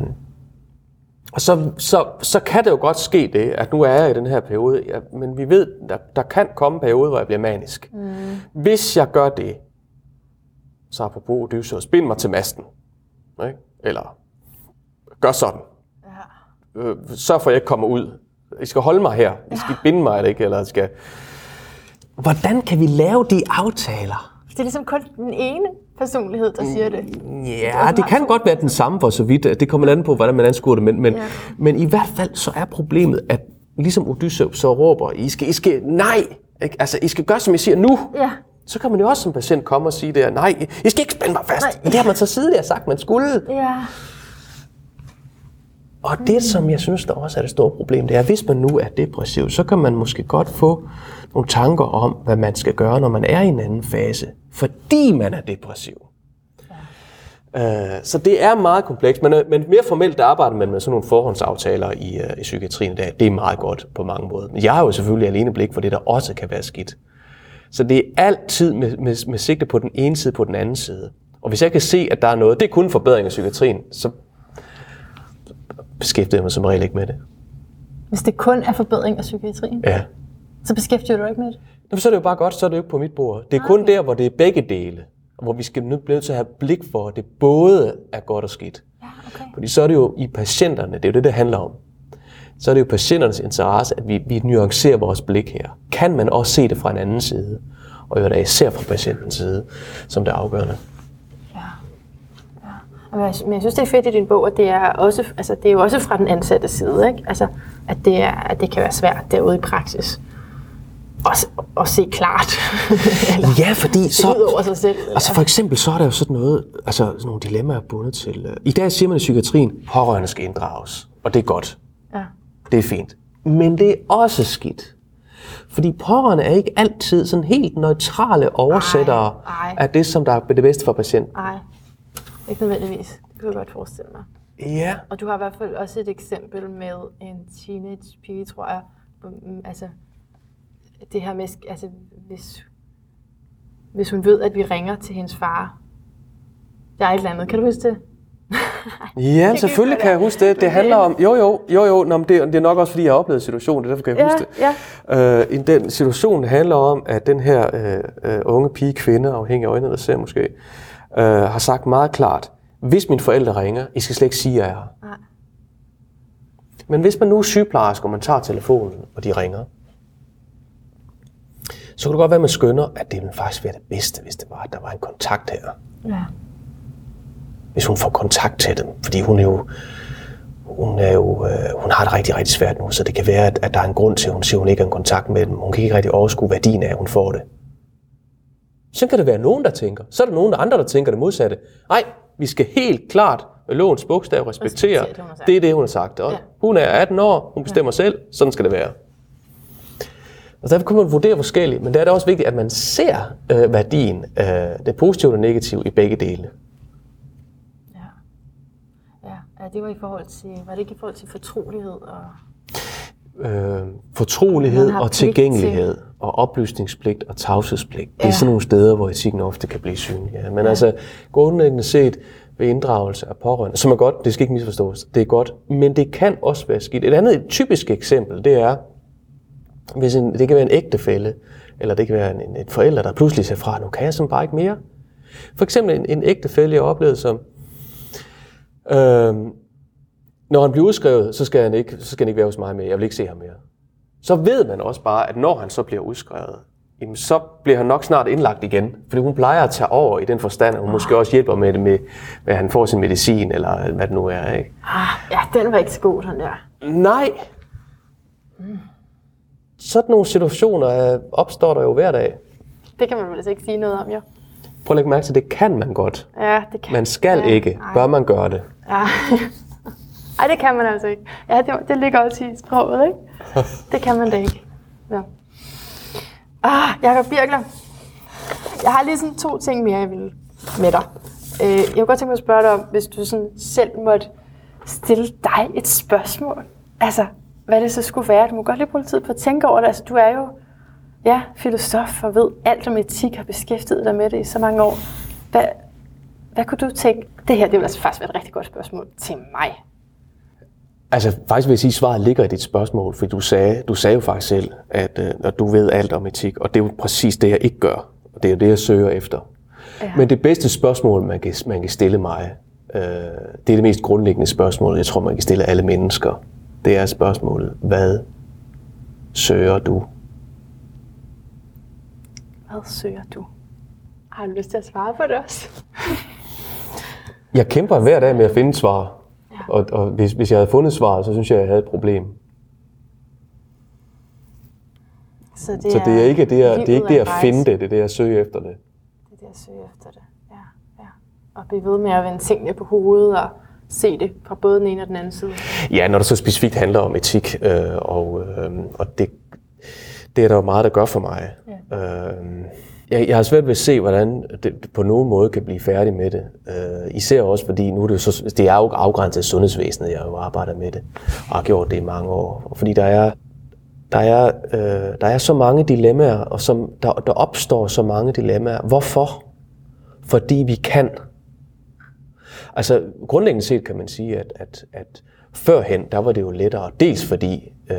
og så, så, så kan det jo godt ske det, at nu er jeg i den her periode, ja, men vi ved, der, der kan komme en periode, hvor jeg bliver manisk. Mm. Hvis jeg gør det, så apropos Odysseus, bind mig til masten. Ikke? Eller gør sådan. Ja. Øh, sørg for, at jeg ikke kommer ud. I skal holde mig her. I skal ja. binde mig, ikke? Eller skal... Hvordan kan vi lave de aftaler? Det er ligesom kun den ene personlighed, der siger det. Ja, det, kan godt være den samme for så vidt. Det kommer an på, hvordan man anskuer det. Men, men, ja. men i hvert fald så er problemet, at ligesom Odysseus så råber, I skal, I skal, nej, ikke? altså I skal gøre, som I siger nu. Ja. Så kan man jo også som patient komme og sige det nej, I skal ikke spænde mig fast. Nej. Det har man så tidligere sagt, man skulle. Ja. Og det, som jeg synes, der også er det store problem, det er, at hvis man nu er depressiv, så kan man måske godt få nogle tanker om, hvad man skal gøre, når man er i en anden fase, fordi man er depressiv. Ja. Øh, så det er meget komplekst, men, øh, men mere formelt der arbejder man med sådan nogle forhåndsaftaler i, uh, i psykiatrien i dag. Det er meget godt på mange måder. Men jeg har jo selvfølgelig alene blik for det, der også kan være skidt. Så det er altid med, med, med sigte på den ene side på den anden side. Og hvis jeg kan se, at der er noget, det er kun en forbedring af psykiatrien, så beskæftiger jeg mig som regel ikke med det. Hvis det kun er forbedring af psykiatrien? Ja. Så beskæftiger du dig ikke med det? Jamen, så er det jo bare godt, så er det jo ikke på mit bord. Det er ah, kun okay. der, hvor det er begge dele, hvor vi skal blive nødt til at have blik for, at det både er godt og skidt. Ja, okay. Fordi så er det jo i patienterne, det er jo det, det handler om. Så er det jo patienternes interesse, at vi, vi nuancerer vores blik her. Kan man også se det fra en anden side? Og jo da især fra patientens side, som det er afgørende. Men jeg synes, det er fedt i din bog, at det er, også, altså, det er jo også fra den ansatte side, ikke? Altså, at, det er, at det kan være svært derude i praksis. At, at se klart. eller, ja, fordi så... Over sig selv. Eller? Altså for eksempel, så er der jo sådan noget, altså sådan nogle dilemmaer bundet til... Uh, I dag siger man i psykiatrien, pårørende skal inddrages. Og det er godt. Ja. Det er fint. Men det er også skidt. Fordi pårørende er ikke altid sådan helt neutrale oversættere ej, ej. af det, som der er det bedste for patienten. Nej, ikke nødvendigvis. Det kan jeg godt forestille mig. Ja. Og du har i hvert fald også et eksempel med en teenage pige, tror jeg. Mm, altså, det her med, altså, hvis, hvis hun ved, at vi ringer til hendes far. Der er et eller andet. Kan du huske det? ja, selvfølgelig kan jeg huske det. Det handler om, jo jo, jo jo, nå, det, det er nok også fordi, jeg har oplevet situationen, det derfor kan jeg ja, huske det. Ja. Uh, den situation handler om, at den her uh, uh, unge pige, kvinde, afhængig af øjnene, der ser måske, øh, har sagt meget klart, hvis mine forældre ringer, I skal slet ikke sige, at jeg er her. Nej. Men hvis man nu er sygeplejerske, og man tager telefonen, og de ringer, så kunne det godt være, at man skønner, at det ville faktisk være det bedste, hvis det var, at der var en kontakt her. Ja. Hvis hun får kontakt til dem, fordi hun er jo, hun, er jo, øh, hun har det rigtig, rigtig svært nu, så det kan være, at, at der er en grund til, at hun siger, at hun ikke har en kontakt med dem. Hun kan ikke rigtig overskue værdien af, at hun får det. Så kan det være nogen, der tænker. Så er der nogen der andre, der tænker det modsatte. Nej, vi skal helt klart lovens bogstav. Respekterer det. Det er det, hun har sagt. Og Ja. Hun er 18 år, hun bestemmer selv, sådan skal det være. Og derfor kan man vurdere forskelligt, men det er da også vigtigt, at man ser øh, værdien, øh, det positive og det negative i begge dele. Ja. Ja, ja, det var i forhold til, var det ikke i forhold til fortrolighed og... øh, fortrolighed og pligt til- tilgængelighed og oplysningspligt og tavshedspligt. Det er Ja. sådan nogle steder, hvor etikken ofte kan blive synlig. Ja. Men ja. altså grundlæggende set ved inddragelse af pårørende, som er godt, det skal ikke misforstås, det er godt, men det kan også være skidt. Et andet et typisk eksempel, det er, hvis en, det kan være en ægtefælle, eller det kan være en, en, et forælder, der pludselig siger fra, nu kan jeg simpelthen bare ikke mere. For eksempel en, en ægtefælle, jeg oplevede som, øh, når han bliver udskrevet, så skal, han ikke, så skal han ikke være hos mig mere. Jeg vil ikke se ham mere. Så ved man også bare, at når han så bliver udskrevet, jamen så bliver han nok snart indlagt igen. Fordi hun plejer at tage over i den forstand, at hun måske også hjælper med det med, med at han får sin medicin, eller hvad det nu er. Ikke? Ah, ja, den var ikke så god, den der. Nej! Sådan nogle situationer øh, opstår der jo hver dag. Det kan man vel altså ikke sige noget om, jo. Prøv at lægge mærke til, det kan man godt. Ja, det kan Man skal ja, ikke. nej. Bør man gøre det? Ja. Ej, det kan man altså ikke. Ja, det, det ligger også i sproget, ikke? Det kan man da ikke. Ja. Ah, Jacob Birkler. Jeg har lige sådan to ting mere, jeg vil med dig. Øh, jeg kunne godt tænke mig at spørge dig om, hvis du sådan selv måtte stille dig et spørgsmål. Altså, hvad det så skulle være. Du må godt lige bruge lidt tid på at tænke over det. Altså, du er jo ja, filosof og ved alt om etik, har beskæftiget dig med det i så mange år. Hvad, hvad kunne du tænke? Det her, det vil altså faktisk være et rigtig godt spørgsmål til mig. Altså, faktisk vil jeg sige, at svaret ligger i dit spørgsmål, for du sagde, du sagde jo faktisk selv, at, øh, at du ved alt om etik, og det er jo præcis det, jeg ikke gør. Og det er jo det, jeg søger efter. Ja. Men det bedste spørgsmål, man kan, man kan stille mig, øh, det er det mest grundlæggende spørgsmål, jeg tror, man kan stille alle mennesker. Det er spørgsmålet, hvad søger du? Hvad søger du? Har du lyst til at svare på det også? Jeg kæmper hver dag med at finde svar. Og, og hvis, hvis jeg havde fundet svaret, så synes jeg, jeg havde et problem. Så det, Så det er ikke det, at, det, er ikke det at finde det. det, det er det at søge efter det. Det er det at søge efter det. Ja, ja. Og blive ved med at vende tingene på hovedet og se det fra både den ene og den anden side. Ja, når det så specifikt handler om etik, øh, og, øh, og det, det er der jo meget, der gør for mig. Ja. Øh, jeg, jeg har svært ved at se, hvordan det på nogen måde kan blive færdig med det. Øh, især også fordi, nu er det, jo så, det er jo afgrænset af sundhedsvæsenet, jeg jo arbejder med det, og har gjort det i mange år. Og fordi der er, der er, øh, der er så mange dilemmaer, og som, der, der opstår så mange dilemmaer. Hvorfor? Fordi vi kan. Altså grundlæggende set kan man sige, at, at, at førhen, der var det jo lettere. Dels fordi øh,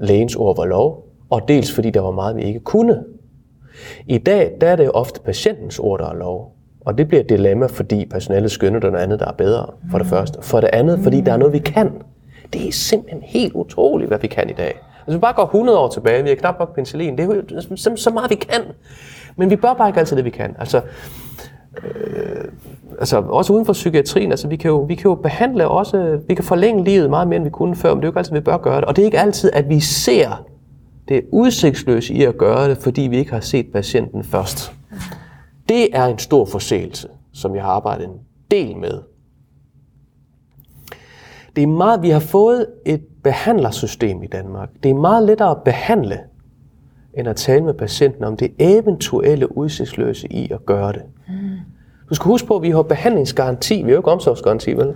lægens ord var lov, og dels fordi der var meget, vi ikke kunne. I dag, der er det ofte patientens ord, der er lov. Og det bliver et dilemma, fordi personalet skønner, der er noget andet, der er bedre, for det første. For det andet, fordi der er noget, vi kan. Det er simpelthen helt utroligt, hvad vi kan i dag. Hvis vi bare går 100 år tilbage, vi har knap nok penicillin, det er jo så, så meget, vi kan. Men vi bør bare ikke altid det, vi kan. Altså, øh, altså også uden for psykiatrien, altså vi kan, jo, vi kan jo behandle også, vi kan forlænge livet meget mere, end vi kunne før, men det er jo ikke altid, vi bør gøre det. Og det er ikke altid, at vi ser det udsigtsløse i at gøre det, fordi vi ikke har set patienten først. Det er en stor forseelse, som jeg har arbejdet en del med. Det er meget, vi har fået et behandlersystem i Danmark. Det er meget lettere at behandle, end at tale med patienten om det eventuelle udsigtsløse i at gøre det. Du skal huske på, at vi har behandlingsgaranti. Vi har jo ikke omsorgsgaranti, vel?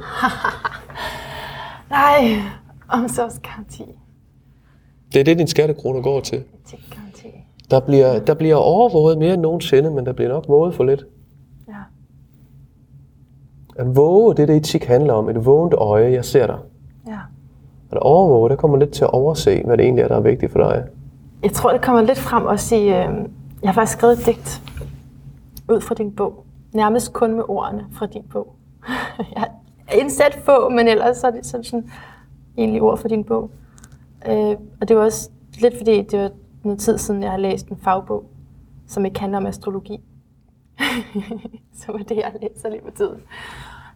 Nej, omsorgsgaranti. Det er det, din skattekroner går til. Der bliver, der bliver overvåget mere end nogensinde, men der bliver nok våget for lidt. Ja. At våge, det er det etik handler om. Et vågent øje, jeg ser dig. ja. At overvåge, der kommer lidt til at overse, hvad det egentlig er, der er vigtigt for dig. Jeg tror, det kommer lidt frem også i... Øh, jeg har faktisk skrevet et digt ud fra din bog. Nærmest kun med ordene fra din bog. jeg har indsat få, men ellers så er det sådan, sådan egentlig ord fra din bog. Øh, og det var også lidt fordi, det var noget tid siden, jeg har læst en fagbog, som ikke handler om astrologi. som er det, jeg læser lige på tiden.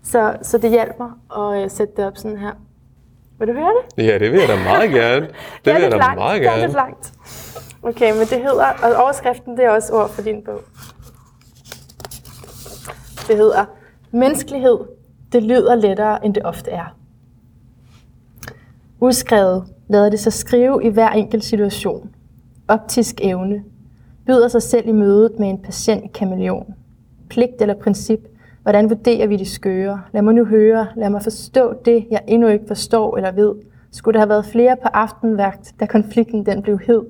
Så, så det hjalp mig at øh, sætte det op sådan her. Vil du høre det? Ja, det vil jeg da meget gerne. Det Det er vil jeg da langt. meget Det er gerne. lidt langt. Okay, men det hedder, og overskriften det er også ord for din bog. Det hedder Menneskelighed Det lyder lettere, end det ofte er. Uskrevet lader det sig skrive i hver enkelt situation. Optisk evne. Byder sig selv i mødet med en patient kameleon. Pligt eller princip. Hvordan vurderer vi de skøre? Lad mig nu høre. Lad mig forstå det, jeg endnu ikke forstår eller ved. Skulle der have været flere på aftenvagt, da konflikten den blev hed?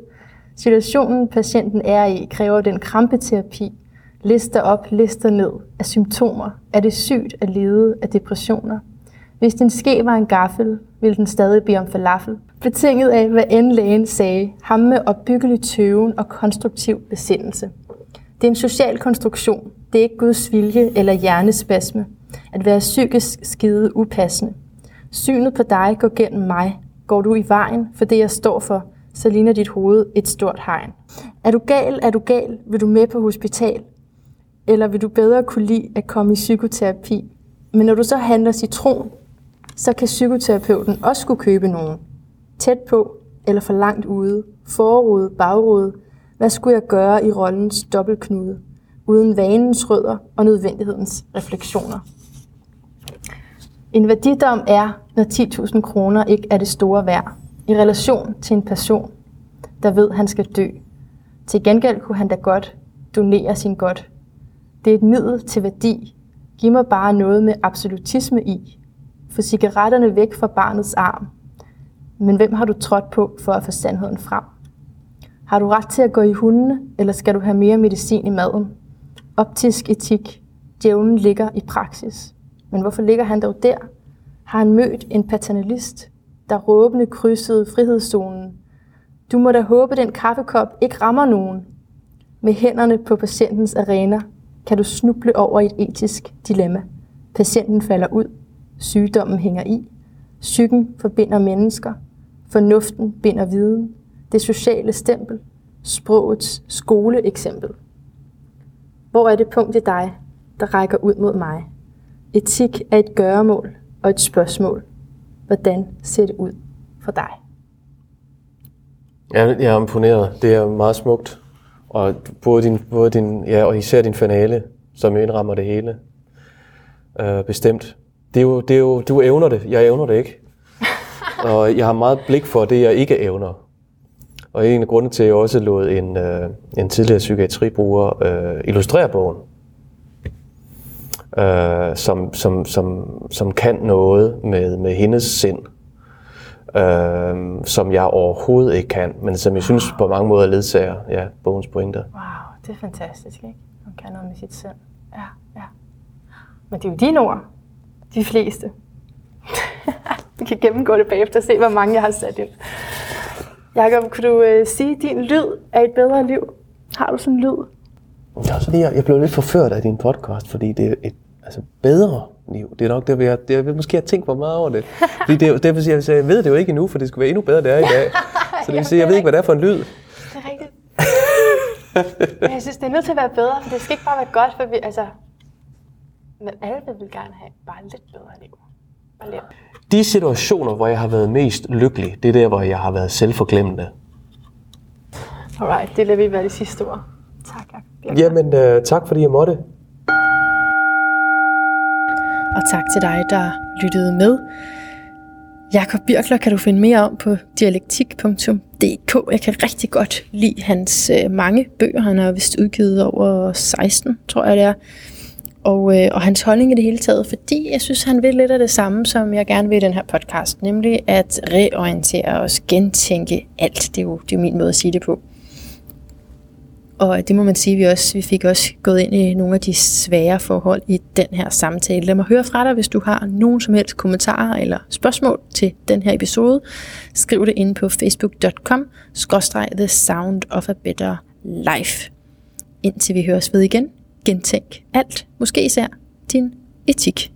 Situationen, patienten er i, kræver den krampeterapi. Lister op, lister ned Er symptomer. Er det sygt at lede af depressioner? Hvis din ske var en gaffel, ville den stadig blive om falafel. Betinget af, hvad end lægen sagde, ham med opbyggelig tøven og konstruktiv besindelse. Det er en social konstruktion. Det er ikke Guds vilje eller hjernespasme. At være psykisk skide upassende. Synet på dig går gennem mig. Går du i vejen for det, jeg står for, så ligner dit hoved et stort hegn. Er du gal, er du gal, vil du med på hospital? Eller vil du bedre kunne lide at komme i psykoterapi? Men når du så handler citron, så kan psykoterapeuten også skulle købe nogen. Tæt på eller for langt ude, forrude, bagrude. Hvad skulle jeg gøre i rollens dobbeltknude, uden vanens rødder og nødvendighedens refleksioner? En værdidom er, når 10.000 kroner ikke er det store værd, i relation til en person, der ved, at han skal dø. Til gengæld kunne han da godt donere sin godt. Det er et middel til værdi. Giv mig bare noget med absolutisme i. Få cigaretterne væk fra barnets arm. Men hvem har du trådt på for at få sandheden frem? Har du ret til at gå i hundene, eller skal du have mere medicin i maden? Optisk etik. Djævlen ligger i praksis. Men hvorfor ligger han dog der? Har han mødt en paternalist, der råbende krydsede frihedszonen? Du må da håbe, den kaffekop ikke rammer nogen. Med hænderne på patientens arena kan du snuble over et etisk dilemma. Patienten falder ud. Sygdommen hænger i. Psyken forbinder mennesker. Fornuften binder viden. Det sociale stempel. Sprogets skoleeksempel. Hvor er det punkt i dig, der rækker ud mod mig? Etik er et gøremål og et spørgsmål. Hvordan ser det ud for dig? Ja, jeg er imponeret. Det er meget smukt. Og både din, både din, ja, og især din finale, som indrammer det hele. Øh, bestemt. Det er, jo, det er jo, du evner det. Jeg evner det ikke. Og jeg har meget blik for det, jeg ikke evner. Og en af grundene til, at jeg også lod en, øh, en tidligere psykiatribruger øh, illustrere bogen, øh, som, som, som, som kan noget med, med hendes sind, øh, som jeg overhovedet ikke kan, men som jeg synes på mange måder ledsager ja, bogens pointer. Wow, det er fantastisk, ikke? Man kan noget med sit sind. Ja, ja. Men det er jo dine ord, de fleste. Vi kan gennemgå det bagefter og se, hvor mange jeg har sat ind. Jakob, kunne du øh, sige, at din lyd er et bedre liv? Har du sådan en lyd? Ja, så jeg, jeg blev lidt forført af din podcast, fordi det er et altså, bedre liv. Det er nok det, jeg, det, jeg måske har tænkt for meget over det. Fordi det, det vil sige, jeg, jeg ved det jo ikke endnu, for det skulle være endnu bedre, det er i dag. Så det vil sige, jeg ved ikke, hvad det er for en lyd. Det er rigtigt. Men jeg synes, det er nødt til at være bedre, for det skal ikke bare være godt, for vi, altså... Men alle vil gerne have bare lidt bedre liv. Bare lidt. De situationer, hvor jeg har været mest lykkelig, det er der, hvor jeg har været selvforglemmende. Alright, det lader vi være de sidste ord. Tak, Jacob. Jamen, øh, tak fordi jeg måtte. Og tak til dig, der lyttede med. Jakob Birkler kan du finde mere om på dialektik.dk. Jeg kan rigtig godt lide hans øh, mange bøger. Han har vist udgivet over 16, tror jeg det er. Og, øh, og hans holdning i det hele taget, fordi jeg synes, han vil lidt af det samme, som jeg gerne vil i den her podcast, nemlig at reorientere os, gentænke alt. Det er jo, det er jo min måde at sige det på. Og det må man sige, vi også vi fik også gået ind i nogle af de svære forhold i den her samtale. Lad mig høre fra dig, hvis du har nogen som helst kommentarer eller spørgsmål til den her episode. Skriv det ind på facebook.com The Sound of a Better Life. Indtil vi høres ved igen, gentænk alt, måske især din etik.